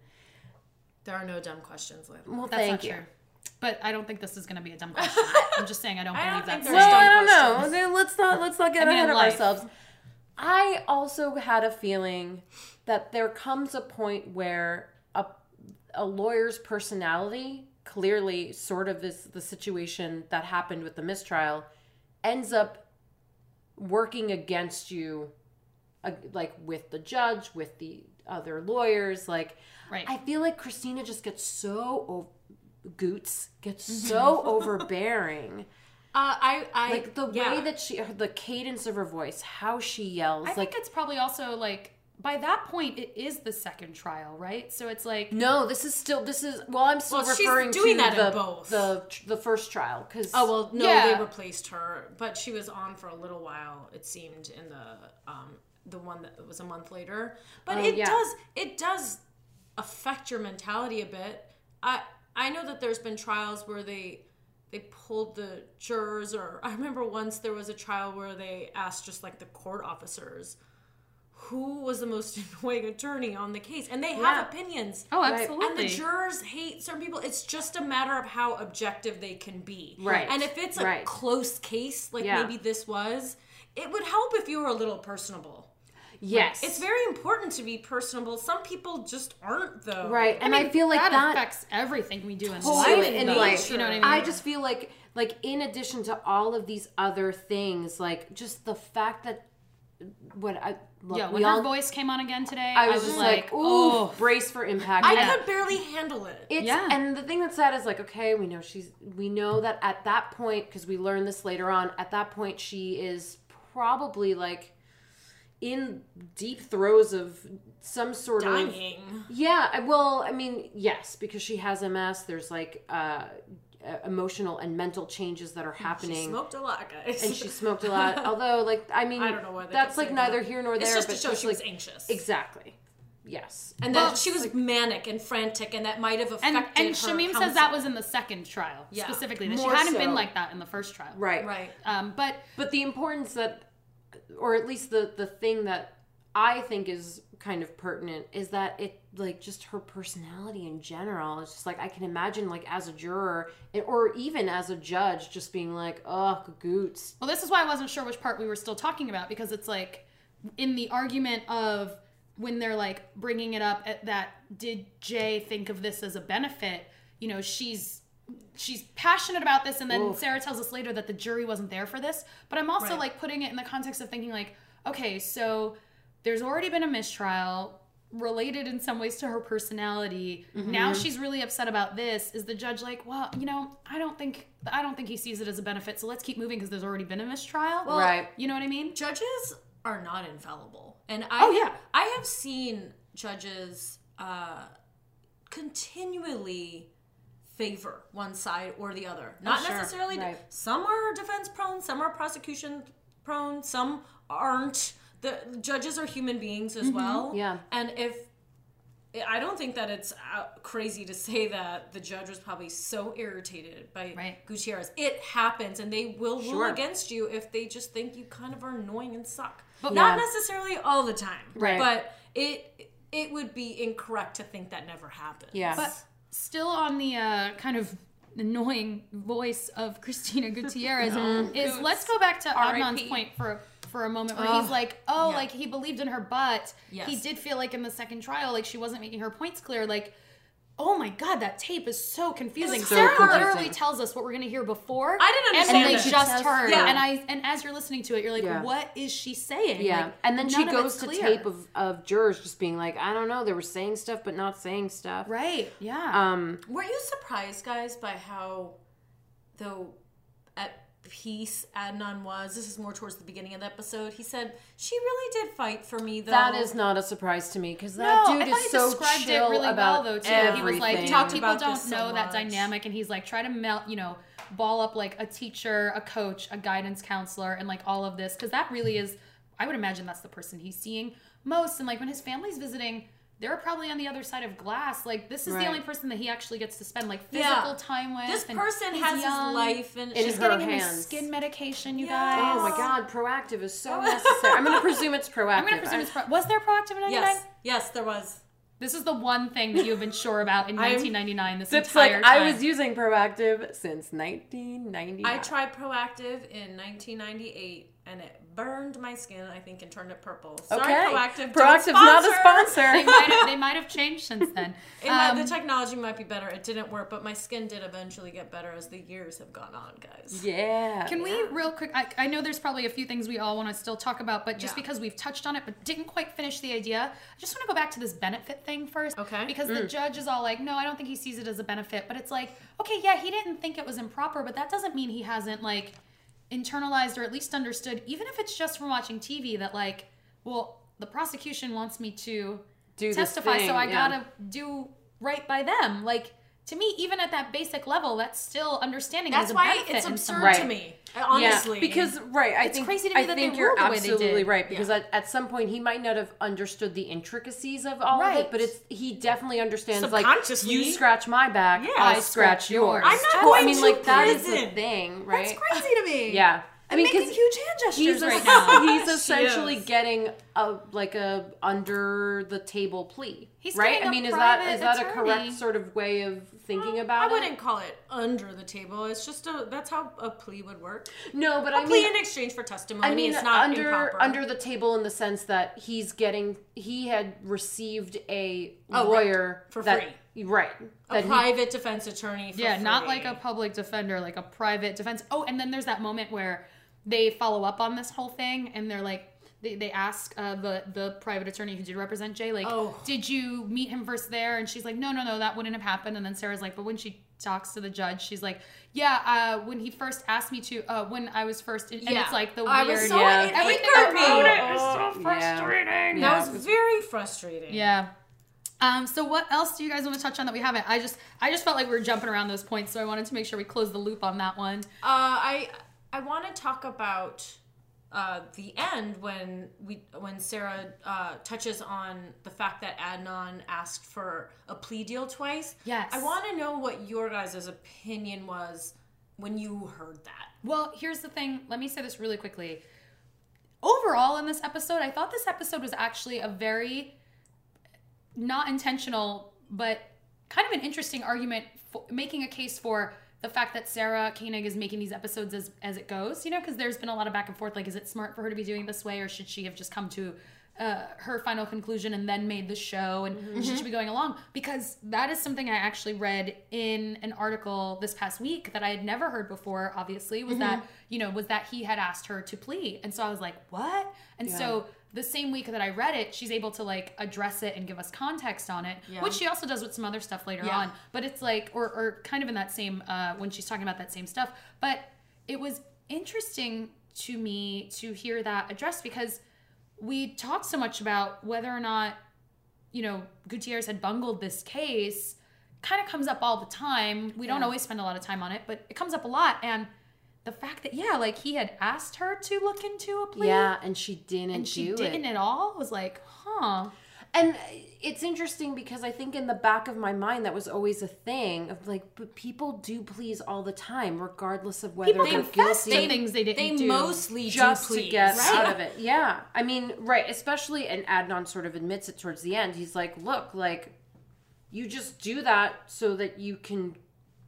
There are no dumb questions, Liv. Well, That's thank not you. true. But I don't think this is going to be a dumb question. [laughs] I'm just saying I don't I believe don't think that's there's Well, I don't know. questions. Okay, Let's not let's not get I mean, ahead of life. ourselves. I also had a feeling that there comes a point where a a lawyer's personality clearly sort of is the situation that happened with the mistrial ends up working against you uh, like with the judge with the other lawyers like Right. i feel like christina just gets so goots gets so [laughs] overbearing Uh, I, I like the yeah. way that she the cadence of her voice how she yells I like think it's probably also like by that point it is the second trial, right? So it's like No, this is still this is well. I'm still Well, she's referring doing to that in the both. the the first trial because Oh well, no, Yeah. they replaced her, but she was on for a little while. It seemed in the um the one that was a month later. But Oh, it yeah. does it does affect your mentality a bit. I I know that there's been trials where they they pulled the jurors, or [laughs] I remember once there was a trial where they asked just like the court officers who was the most [laughs] annoying attorney on the case, and they Yeah. have opinions. oh, absolutely. And the jurors hate certain people. It's just a matter of how objective they can be. Right. And if it's a Right. close case, like Yeah. maybe this was, it would help if you were a little personable. Yes, It's very important to be personable. Some people just aren't, though. right, and I, mean, feel like that, that, affects everything we do in Totally life. in life. You know what I mean? I just feel like like in addition to all of these other things, like just the fact that what I look, yeah, when her all, voice came on again today, I was, just like, ooh, oh, brace for impact. I And could barely handle it. It's Yeah. and the thing that's sad is like okay, we know she's we know that at that point because we learned this later on. At that point, she is probably like in deep throes of some sort of Dying. yeah. I- Well, I mean, yes, because she has MS. There's like uh, uh, emotional and mental changes that are She happening. smoked a lot, guys. and she smoked a lot. [laughs] Although, like, I mean, I don't know why that's like neither that. here nor there. It's just but to show just, she was anxious. exactly. Yes. And Well, that she was manic and frantic, and that might have affected and her Shamim says that was in the second trial Yeah. specifically. That More she hadn't so. been like that in the first trial. Right. right. Um, but But the importance that, or at least the the thing that I think is kind of pertinent is that it like just her personality in general. It's just like I can imagine like as a juror or even as a judge just being like, oh, goots. Well, this is why I wasn't sure which part we were still talking about because it's like in the argument of when they're like bringing it up at that did Jay think of this as a benefit? You know, she's she's passionate about this and then Oof. Sarah tells us later that the jury wasn't there for this, but I'm also Right. like putting it in the context of thinking like, okay, so there's already been a mistrial related in some ways to her personality. Now she's really upset about this. Is the judge like, well, you know, I don't think I don't think he sees it as a benefit, so let's keep moving because there's already been a mistrial. Well, right. You know what I mean? judges are not infallible and I Oh, yeah. I have seen judges uh continually favor one side or the other oh, not sure. necessarily Right. some are defense prone some are prosecution prone some aren't the judges are human beings as mm-hmm. well Yeah. and if I don't think that it's uh, crazy to say that the judge was probably so irritated by Right. Gutierrez. It happens, and they will rule against you if they just think you kind of are annoying and suck. But- Not necessarily all the time, Right. But it it would be incorrect to think that never happened. Yeah. But still on the uh, kind of annoying voice of [laughs] Christina Gutierrez is let's go back to Adnan's R.I.P.. point for for a moment where Ugh. he's like, oh, Yeah. like he believed in her, but he did feel like in the second trial, like she wasn't making her points clear. Like, oh my god, that tape is so confusing. so Sarah confusing. literally tells us what we're gonna hear before. I didn't understand. and understand they it. just She heard. Yeah. And I and as you're listening to it, you're like, Yeah. what is she saying? Yeah, Like, and then she goes to clear. tape of, of jurors just being like, I don't know, they were saying stuff but not saying stuff. right. Yeah. Um, Were you surprised, guys, by how though at peace Adnan was? This is more towards the beginning of the episode. He said she really did fight for me, though. that is not a surprise to me because that No, dude I is he so described chill it really about well though too. everything. He was like, We talked people about don't this so know that dynamic, and he's like, try to melt, you know, ball up like a teacher, a coach, a guidance counselor, and like all of this because that really is. I would imagine that's the person he's seeing most, and like when his family's visiting. They're probably on the other side of glass. Like this is Right. the only person that he actually gets to spend like Yeah. physical time with. This and person has young. his life and In She's her getting him his skin medication, you Yes. guys. Oh my god, proactiv is so [laughs] necessary. I'm gonna presume it's proactiv. I'm gonna presume it's pro- was there proactiv in 99? Yes, yes, there was. This is the one thing that you have been sure about in [laughs] I'm- 1999. This It's entire like time. I was using proactiv since 1990. I tried Proactiv in 1998 and it burned my skin, I think, and turned it purple. Sorry, Okay. Proactiv. don't Proactiv's not a they sponsor. might have, they might have changed since then. [laughs] It might- Um, the technology might be better. It didn't work, but my skin did eventually get better as the years have gone on, guys. yeah. Can we real quick? I, I know there's probably a few things we all want to still talk about, but just Yeah. because we've touched on it but didn't quite finish the idea, I just want to go back to this benefit thing first. Okay. Because Mm. the judge is all like, no, I don't think he sees it as a benefit, but it's like, okay, yeah, he didn't think it was improper, but that doesn't mean he hasn't like internalized or at least understood, even if it's just from watching TV, that like, well, the prosecution wants me to Do testify, so I yeah. gotta do right by them. Like. To me, even at that basic level, that's still understanding. That's as a why it's absurd way. to me. Honestly, Yeah, because right, I It's think crazy to me I that they think you're ruled the way they absolutely did. right because Yeah. at, at some point he might not have understood the intricacies of all of it, but it's he definitely understands like Subconsciously. you scratch my back, Yeah. I'll scratch scratch yours. yours. I'm not Well, I going mean, to like that is the thing, right? That's crazy to me. Yeah, I mean, making because huge hand gestures he's a- right [laughs] now. he's essentially is. getting a like a under the table plea, He's right? I mean, is that private is that a correct sort of way of thinking about I it? wouldn't call it under the table. It's just a that's how a plea would work. No, but A I plea mean, in exchange for testimony. I mean, it's not under improper. under the table in the sense that he's getting he had received a Oh, right. lawyer For that, free. right? a that he- private defense attorney. For Yeah, not like a public defender, like a private defense. Oh, and then there's that moment where they follow up on this whole thing and they're like, they, they ask uh, the the private attorney who did represent Jay, like, Oh. did you meet him first there? And she's like, no, no, no, that wouldn't have happened. And then Sarah's like, but when she talks to the judge, she's like, yeah, uh, when he first asked me to, uh, when I was first, and Yeah. it's like the I weird, was so Yeah. it everything angered me. it is so Yeah. frustrating. Yeah. That was very frustrating. Yeah. Um, so what else do you guys want to touch on that we haven't? I just I just felt like we were jumping around those points, so I wanted to make sure we close the loop on that one. Uh, I I want to talk about uh, the end when we when Sarah uh, touches on the fact that Adnan asked for a plea deal twice. Yes. I want to know what your guys' opinion was when you heard that. Well, here's the thing. Let me say this really quickly. Overall, in this episode, I thought this episode was actually a very not intentional, but kind of an interesting argument, for, making a case for the fact that Sarah Koenig is making these episodes as as it goes. You know, because there's been a lot of back and forth. Like, is it smart for her to be doing this way, or should she have just come to uh, her final conclusion and then made the show and she should she be going along. Because that is something i actually read in an article this past week that i had never heard before obviously was that you know was that he had asked her to plea and so i was like what? And so the same week that i read it she's able to like address it and give us context on it Yeah. which she also does with some other stuff later Yeah. on. But it's like or, or kind of in that same uh, when she's talking about that same stuff. But it was interesting to me to hear that addressed because we talked so much about whether or not you know Gutierrez had bungled this case kind of comes up all the time. We don't always spend a lot of time on it, but it comes up a lot and the fact that yeah, like he had asked her to look into a plea yeah, and she didn't and she didn't it. at all was like, "Huh." And it's interesting because I think in the back of my mind that was always a thing of like, but people do please all the time, regardless of whether People they're confess guilty. to things they didn't They do. mostly just do to get right? out of it. Yeah. I mean, right. Especially, and Adnan sort of admits it towards the end. He's like, look, like, you just do that so that you can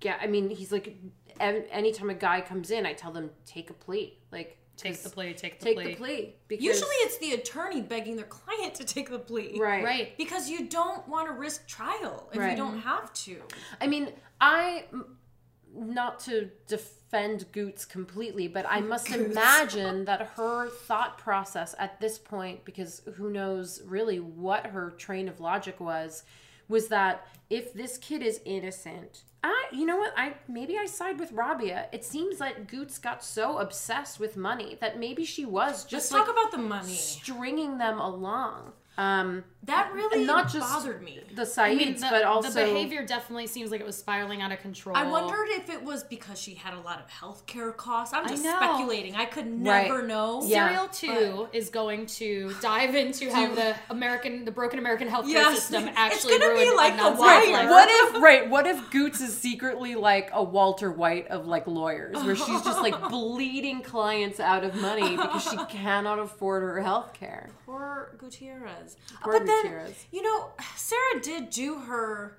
get. I mean, he's like, an- anytime a guy comes in, I tell them, take a plea. Like, take 'cause- the plea, take the Take plea. the plea. Because, Usually it's the attorney begging their client to take the plea. Right. Right. Because you don't want to risk trial if you don't have to. I mean, I m- not to defend Goots completely, but I [laughs] must imagine that her thought process at this point, because who knows really what her train of logic was, was that if this kid is innocent, I, you know what, I maybe I side with Rabia. It seems like Goots got so obsessed with money that maybe she was just Let's just talk about the money. stringing them along. Um, That really not just bothered me. the I Saids, mean, the, but also the behavior definitely seems like it was spiraling out of control. I wondered if it was because she had a lot of healthcare costs. I'm just know. speculating. I could never know. Yeah. Serial 2 is going to dive into how the American, the broken American healthcare Yes. system It's actually gonna be ruined like Adnan's The life. Wire. What if [laughs] right? What if Goots is secretly like a Walter White of like lawyers, where she's just like [laughs] bleeding clients out of money because she [laughs] cannot afford her health care. Poor Gutierrez. But then, you know, Sarah did do her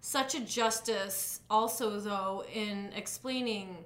such a justice also, though, in explaining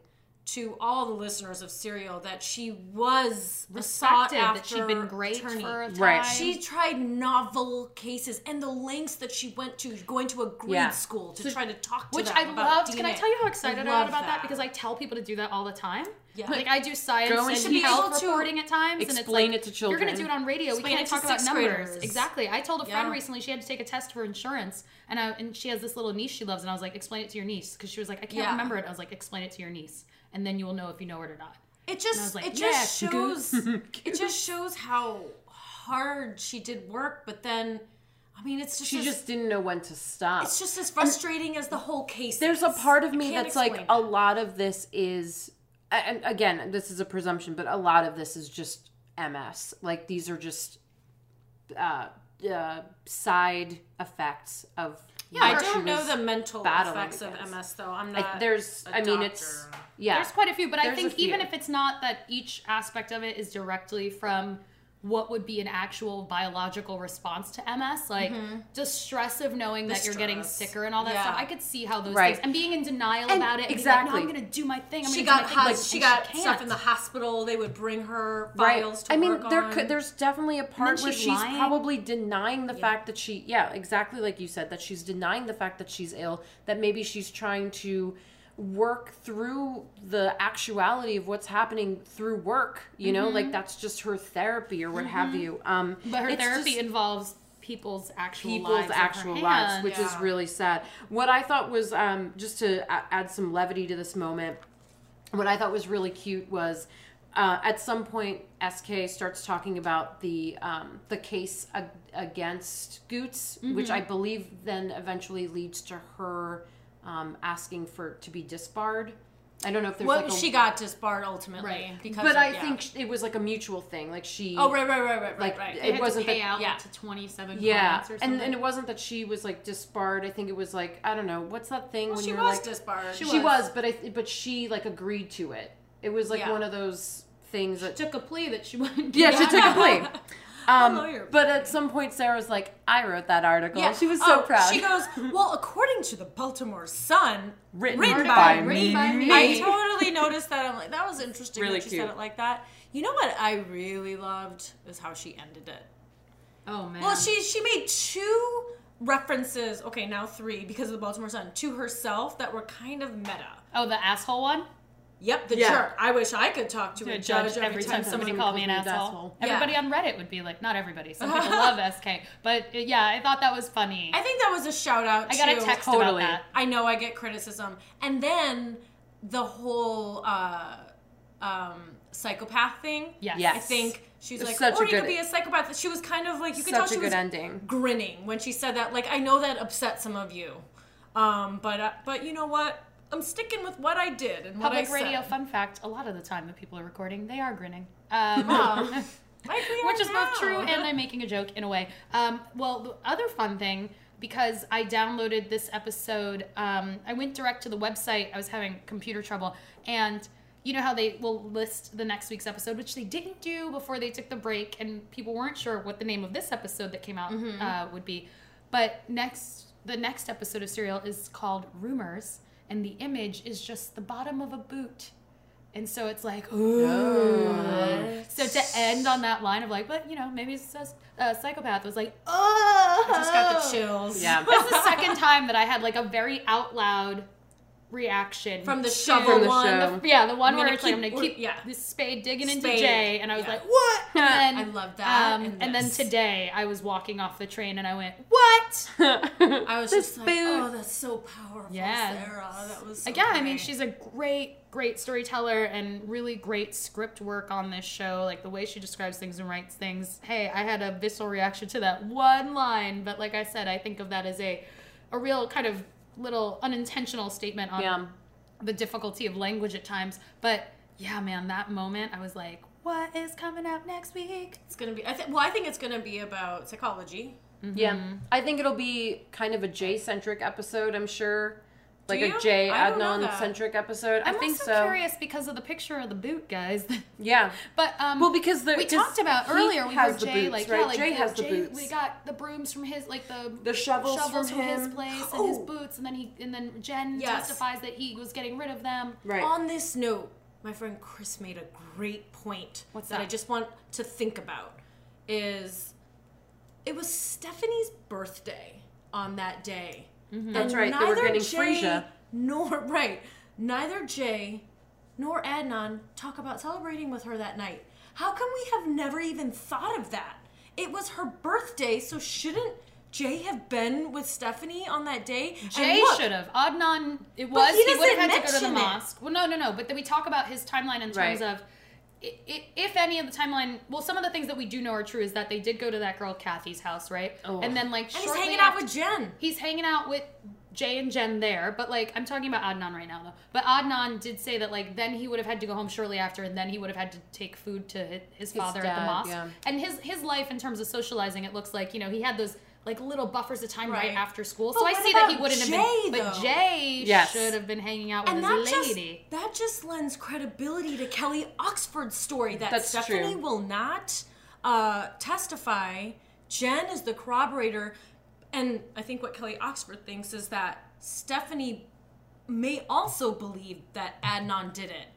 to all the listeners of Serial that she was a sought Respected after that she'd been great attorney. for a time. Right. She tried novel cases and the lengths that she went to going to a grade Yeah. school to try to talk to Which them I about loved. Can I tell you how excited I, love got about that? Because I tell people to do that all the time. Yeah. Like I do science Go and into be health able to reporting at times, and it's explain like, it to children. You're gonna do it on radio. Explain we can't talk about numbers. graders. Exactly. I told a friend Yeah. recently she had to take a test for insurance, and I, and she has this little niece she loves, and I was like, explain it to your niece, because she was like, I can't Yeah. remember it. I was like, explain it to your niece, and then you will know if you know it or not. It just like, it just yeah, shows [laughs] it just shows how hard she did work, but then I mean it's just She as- just didn't know when to stop. it's just as frustrating as the whole case. There's a part of me that's like explain a lot of this is and again this is a presumption but a lot of this is just ms like these are just uh, uh side effects of Yeah, I don't know the mental battling effects of. MS though. I'm I- not. there's a i mean it's doctor. Yeah There's quite a few, but I There's a think even if it's not that each aspect of it is directly from what would be an actual biological response to MS, like mm-hmm. the stress of knowing that you're getting sicker and all that Yeah. stuff. I could see how those Right. things and being in denial And about it. Exactly. Like, no, I'm gonna do my thing. I'm she got do my thing. Like, she got can't. stuff in the hospital. They would bring her right files to her. i mean there on. could there's definitely a part where she's lying. probably denying the fact that she yeah exactly like you said that she's denying the fact that she's ill that maybe she's trying to work through the actuality of what's happening through work you know like that's just her therapy or what have you um Mm-hmm. But her therapy just- involves people's actual people's lives actual lives, which is really sad. What I thought was um, just to add some levity to this moment. What I thought was really cute was uh, at some point SK starts talking about the um, the case ag- against Goots, which Mm-hmm. I believe then eventually leads to her um, asking for to be disbarred. I don't know if there's Well, like a, she got disbarred ultimately Right. because. but of- I yeah. think it was like a mutual thing. Like she Oh right, right, right, right, like, right, it had wasn't to pay that- out yeah. to 27 yeah, or and something. and it wasn't that she was like disbarred. I think it was like I don't know what's that thing Well, when she you're was like disbarred. she, was. was. but I but she like agreed to it. It was like Yeah. one of those things that took a plea that she wouldn't. yeah she took a plea. [laughs] Um, but at some point Sarah's like I wrote that article. Yeah. She was so Oh, proud. She goes, well, according to the Baltimore Sun, Written by, by me. By me. I totally noticed that. I'm like, that was interesting Really that she cute. said it like that. You know what I really loved is how she ended it. Oh man. Well, she she made two references, okay, now three because of the Baltimore Sun, to herself that were kind of meta. Oh, the asshole one. Yep, the Yeah. jerk. I wish I could talk to To a a judge, judge every time somebody called me an calls asshole. asshole. Yeah. Everybody on Reddit would be like, not everybody. Some [laughs] people love SK, but uh, yeah, I thought that was funny. I think that was a shout out. I got a text Totally. about that. I know I get criticism, and then the whole uh, um, psychopath thing. Yes. Yes. I think she's It's like, such or you could be a psychopath. She was kind of like you could tell she a good was ending. grinning when she said that. Like I know that upset some of you, um, but uh, but you know what? I'm sticking with what I did and what I Public radio said. fun fact: a lot of the time that people are recording, they are grinning. [laughs] Um. Which is both true and I'm making a joke in a way. Um, well, the other fun thing because I downloaded this episode, um, I went direct to the website. I was having computer trouble, and you know how they will list the next week's episode, which they didn't do before they took the break, and people weren't sure what the name of this episode that came out uh, would be. But next, the next episode of Serial is called Rumors, and the image is just the bottom of a boot. And so it's like, ooh. So to end on that line of like, but you know, maybe it's a uh, psychopath was like, oh, I just got the chills. Yeah. That's the second time that I had like a very out loud reaction From the shovel From the one. show. yeah, the one I'm where gonna it's like I'm gonna keep yeah. this spade digging into Spade, Jay, and I was yeah. like, what? [laughs] And then, I love that, Um, and and then today I was walking off the train and I went, what? [laughs] I was This just like, boot. oh, that's so powerful, Yes. Sarah. That was so yeah, I mean, she's a great, great storyteller and really great script work on this show. Like the way she describes things and writes things. Hey, I had a visceral reaction to that one line, but like I said, I think of that as a, a real kind of little unintentional statement on Yeah. the difficulty of language at times. But yeah, man, that moment, I was like, what is coming up next week? It's gonna be. I think. Well, I think it's gonna be about psychology. Yeah, Mm-hmm. I think it'll be kind of a Jay centric episode. I'm sure, like you? a Jay I don't know Adnan that. centric episode. I'm I think also so. curious because of the picture of the boot, guys. [laughs] Yeah. But um, Well, because the we 'cause talked about earlier. We has heard the Jay boots, like right? yeah, like Jay the- has the Jay- boots. We got the brooms from his like the The shovels shovels from from, his place and his Oh. boots, and then he and then Jenn Yes. testifies that he was getting rid of them. Right. On this note, my friend Chris made a great point What's that I just want to think about is it was Stephanie's birthday on that day. Mm-hmm. That's right, they were neither getting Jay Frisia. Nor [laughs] right, neither Jay nor Adnan talk about celebrating with her that night. How come we have never even thought of that? It was her birthday, so shouldn't Jay have been with Stephanie on that day? Jay should have. Adnan, it was. he He, would have had to go to the mention it. mosque. Well, no, no, no. But then we talk about his timeline in terms Right. of, if any of the timeline. Well, some of the things that we do know are true is that they did go to that girl Cathy's house, right? Oh. And then like And he's hanging out with Jenn. He's hanging out with Jay and Jenn there, but like I'm talking about Adnan right now though. But Adnan did say that like then he would have had to go home shortly after, and then he would have had to take food to hi- his, father at the mosque. yeah. And his his life in terms of socializing, it looks like you know he had those like little buffers of time right, Right. after school. But so I see that he wouldn't have Jay, been. But? Jay Yes. should have been hanging out with And that his just lady. that just lends credibility to Kelly Oxford's story that That's Stephanie true. will not uh, testify. Jenn is the corroborator, and I think what Kelly Oxford thinks is that Stephanie may also believe that Adnan did it.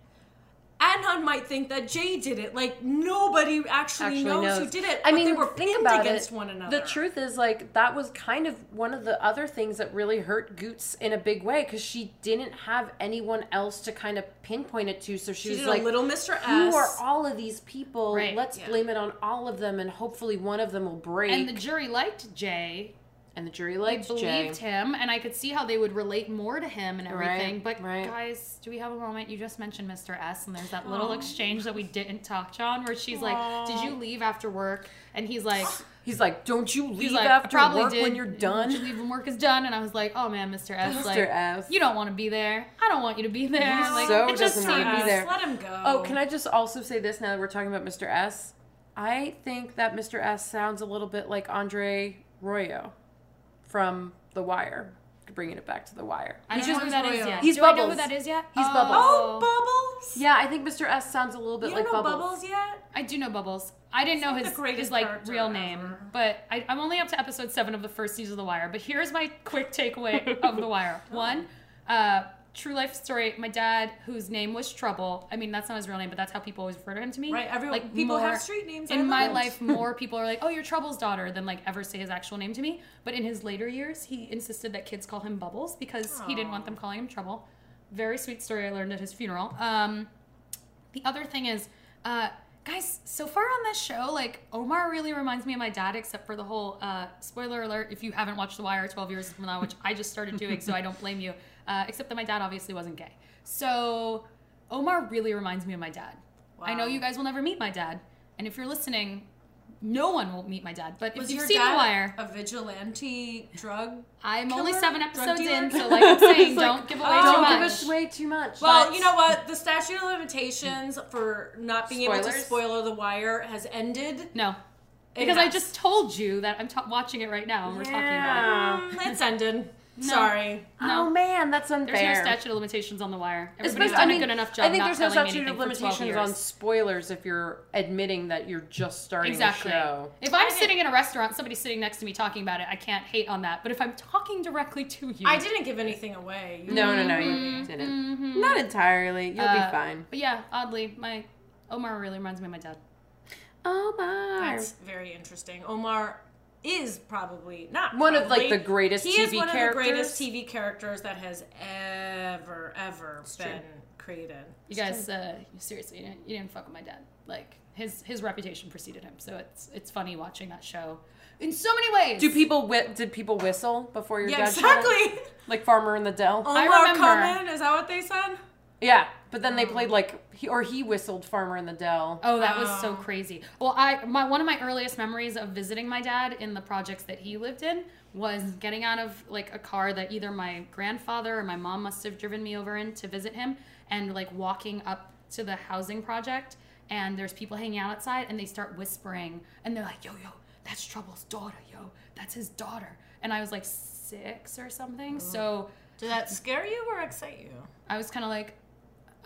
Adnan might think that Jay did it. Like nobody actually, actually knows, knows. who did it. I but mean, they were think about against it. one another. The truth is, like, that was kind of one of the other things that really hurt Goots in a big way because she didn't have anyone else to kind of pinpoint it to. So she, she was did like, a little Mr. S. "Who are all of these people? Right, Let's yeah. blame it on all of them, and hopefully one of them will break." And the jury liked Jay. And the jury They liked Jay. believed him, and I could see how they would relate more to him and everything. Right, but right. guys, do we have a moment? You just mentioned Mr. S, and there's that little Aw. exchange that we didn't touch on, where she's like, "Did you leave after work?" And he's like, [gasps] He's like, "Don't you leave like, after probably work did. when you're done." Did you leave when work is done?" And I was like, "Oh man, Mr. S, Mr. like, S. you don't want to be there. I don't want you to be there. No, like, So it just doesn't wanna be there. Let him go. Oh, can I just also say this now that we're talking about Mr. S? I think that Mr. S sounds a little bit like Andre Royo from The Wire. Bringing it back to The Wire. I don't He's know just who that is Royal. yet. He's do I know who that is yet? He's oh. Bubbles. Oh, Bubbles. Yeah, I think Mr. S sounds a little bit You like don't know Bubbles. Bubbles yet? I do know Bubbles. I didn't know like the his, greatest his like character real name, ever. but I, I'm only up to episode seven of the first season of The Wire. But here's my quick takeaway [laughs] of The Wire. One, uh, true life story. My dad, whose name was Trouble. I mean, that's not his real name, but that's how people always refer to him to me. Right, everyone- Like people have street names, In my life, [laughs] more people are like, "Oh, you're Trouble's daughter," than like ever say his actual name to me. But in his later years, he insisted that kids call him Bubbles because he didn't want them calling him Trouble. Very sweet story I learned at his funeral. Um, the other thing is, uh, guys, so far on this show, like Omar really reminds me of my dad, except for the whole uh, spoiler alert. If you haven't watched The Wire 12 years from now, which I just started doing, so I don't blame you. [laughs] Uh, except that my dad obviously wasn't gay. So Omar really reminds me of my dad. I know you guys will never meet my dad, and if you're listening, no one will meet my dad. But Was if you've seen dad The Wire, a vigilante drug? I'm only seven episodes in, so like [laughs] I'm saying, like, don't give away oh, too Don't much. give away too much. Well, But- you know what? The statute of limitations for not being able to spoil the wire has ended. No, It because I just told you that I'm ta- watching it right now, and we're talking about it. Mm, it's ended. Sorry. No. Oh man, that's unfair. There's no statute of limitations on The Wire. Everybody's done I mean, a good enough job. I think not there's no statute of anything for 12 limitations on spoilers if you're admitting that you're just starting Exactly. the show. Exactly. If I'm I did- sitting in a restaurant, somebody's sitting next to me talking about it, I can't hate on that. But if I'm talking directly to you, I didn't give anything away. You No, no, no, Mm-hmm. you didn't. Not entirely. You'll Uh, be fine. But yeah, oddly, my Omar really reminds me of my dad. Omar. That's very interesting. Omar is probably not One of, like, the greatest He is TV one of the greatest characters. TV characters that has ever ever been created. You guys, uh, seriously, you didn't, you didn't fuck with my dad. Like his his reputation preceded him, so it's it's funny watching that show in so many ways. Do people whi- did people whistle before your Yeah, dad showed up? exactly. Like Farmer in the Dell? Omar remember. Coleman, is that what they said? Yeah, but then they played like he or he whistled Farmer in the Dell. Oh, that was so Oh. crazy. Well, I my one of my earliest memories of visiting my dad in the projects that he lived in was getting out of like a car that either my grandfather or my mom must have driven me over in to visit him and like walking up to the housing project and there's people hanging out outside and they start whispering and they're like, "Yo, yo, that's Trouble's daughter, yo. That's his daughter." And I was like 6 or something. So Did that scare you or excite you? I was kind of like,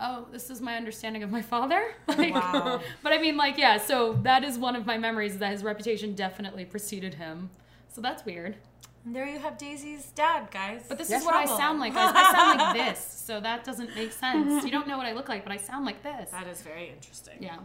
oh, this is my understanding of my father. [laughs] Like, Wow. but I mean, like, yeah, so that is one of my memories that his reputation definitely preceded him. So that's weird. And there you have Daisy's dad, guys. But this Yes. is what I sound like. guys. I [laughs] sound like this. so that doesn't make sense. you don't know what I look like, but I sound like this. That is very interesting. Yeah.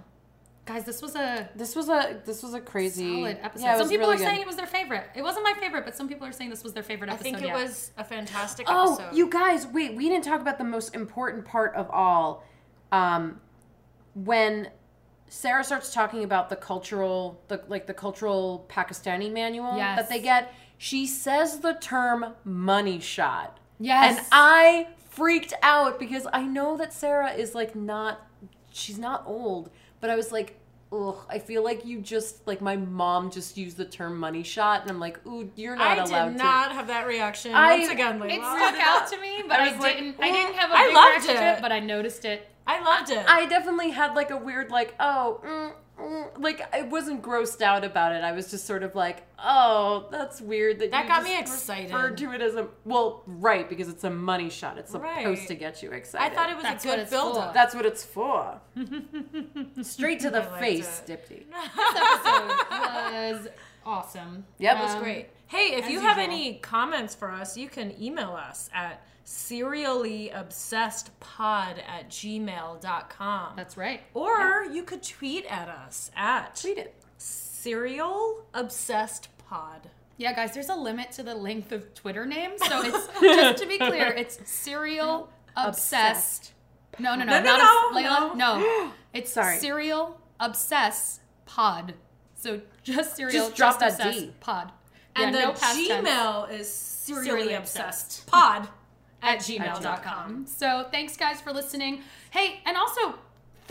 Guys, this was a This was a this was a crazy solid episode. Yeah, some people really are good. saying it was their favorite. It wasn't my favorite, but some people are saying this was their favorite episode. I think it yet. was a fantastic Oh, episode. you guys, wait, we didn't talk about the most important part of all. Um, when Sarah starts talking about the cultural, the like the cultural Pakistani manual Yes. that they get, she says the term money shot. Yes. And I freaked out because I know that Sarah is like not she's not old, but I was like, ugh, I feel like you just like my mom just used the term money shot and I'm like, ooh, you're not I allowed I did to. not have that reaction. I- Once again, Layla. It stuck out to me, but I I, like, didn't. I didn't have a I big loved reaction to it. it, but I noticed it. I loved it. I definitely had like a weird like oh mm, like I wasn't grossed out about it. I was just sort of like oh that's weird that That you got just me excited. Referred to it as a well right because it's a money shot. It's supposed Right. to get you excited. I thought it was That's a good build up. that's what it's for. [laughs] Straight to the face, it. Dipty. [laughs] This episode was awesome. Yep. That was Um, great. Hey, if as you have any comments for us, you can email us at seriallyobsessedpod at gmail.com. That's right. or you could tweet at us at tweet it. serial obsessed pod. Yeah, guys, there's a limit to the length of Twitter names. So [laughs] it's just to be clear, it's serial obsessed. No, no, no, No, no, not no, a, Layla. No. [gasps] It's Sorry. serial obsess pod. So just serial Just drop that obsessed D. pod. And yeah, the no past tense. Gmail is serially Serially obsessed obsessed. pod at gmail.com. So thanks guys for listening. Hey, and also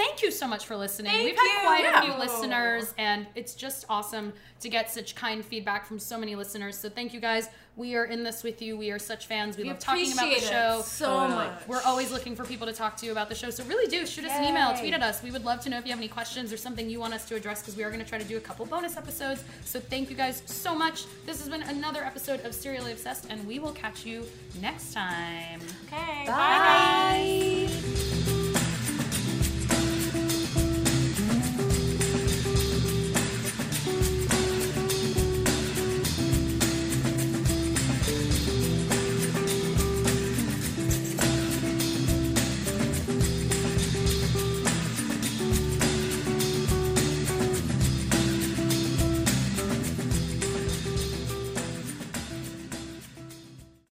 thank you so much for listening. Thank We've had you. quite a few listeners and it's just awesome to get such kind feedback from so many listeners. So thank you guys. We are in this with you. We are such fans. We, We love talking about the show. it so oh, Totally. much. We're always looking for people to talk to about the show. So really do shoot us an email, tweet at us. We would love to know if you have any questions or something you want us to address because we are going to try to do a couple bonus episodes. So thank you guys so much. This has been another episode of Serially Obsessed, and we will catch you next time. Okay. Bye.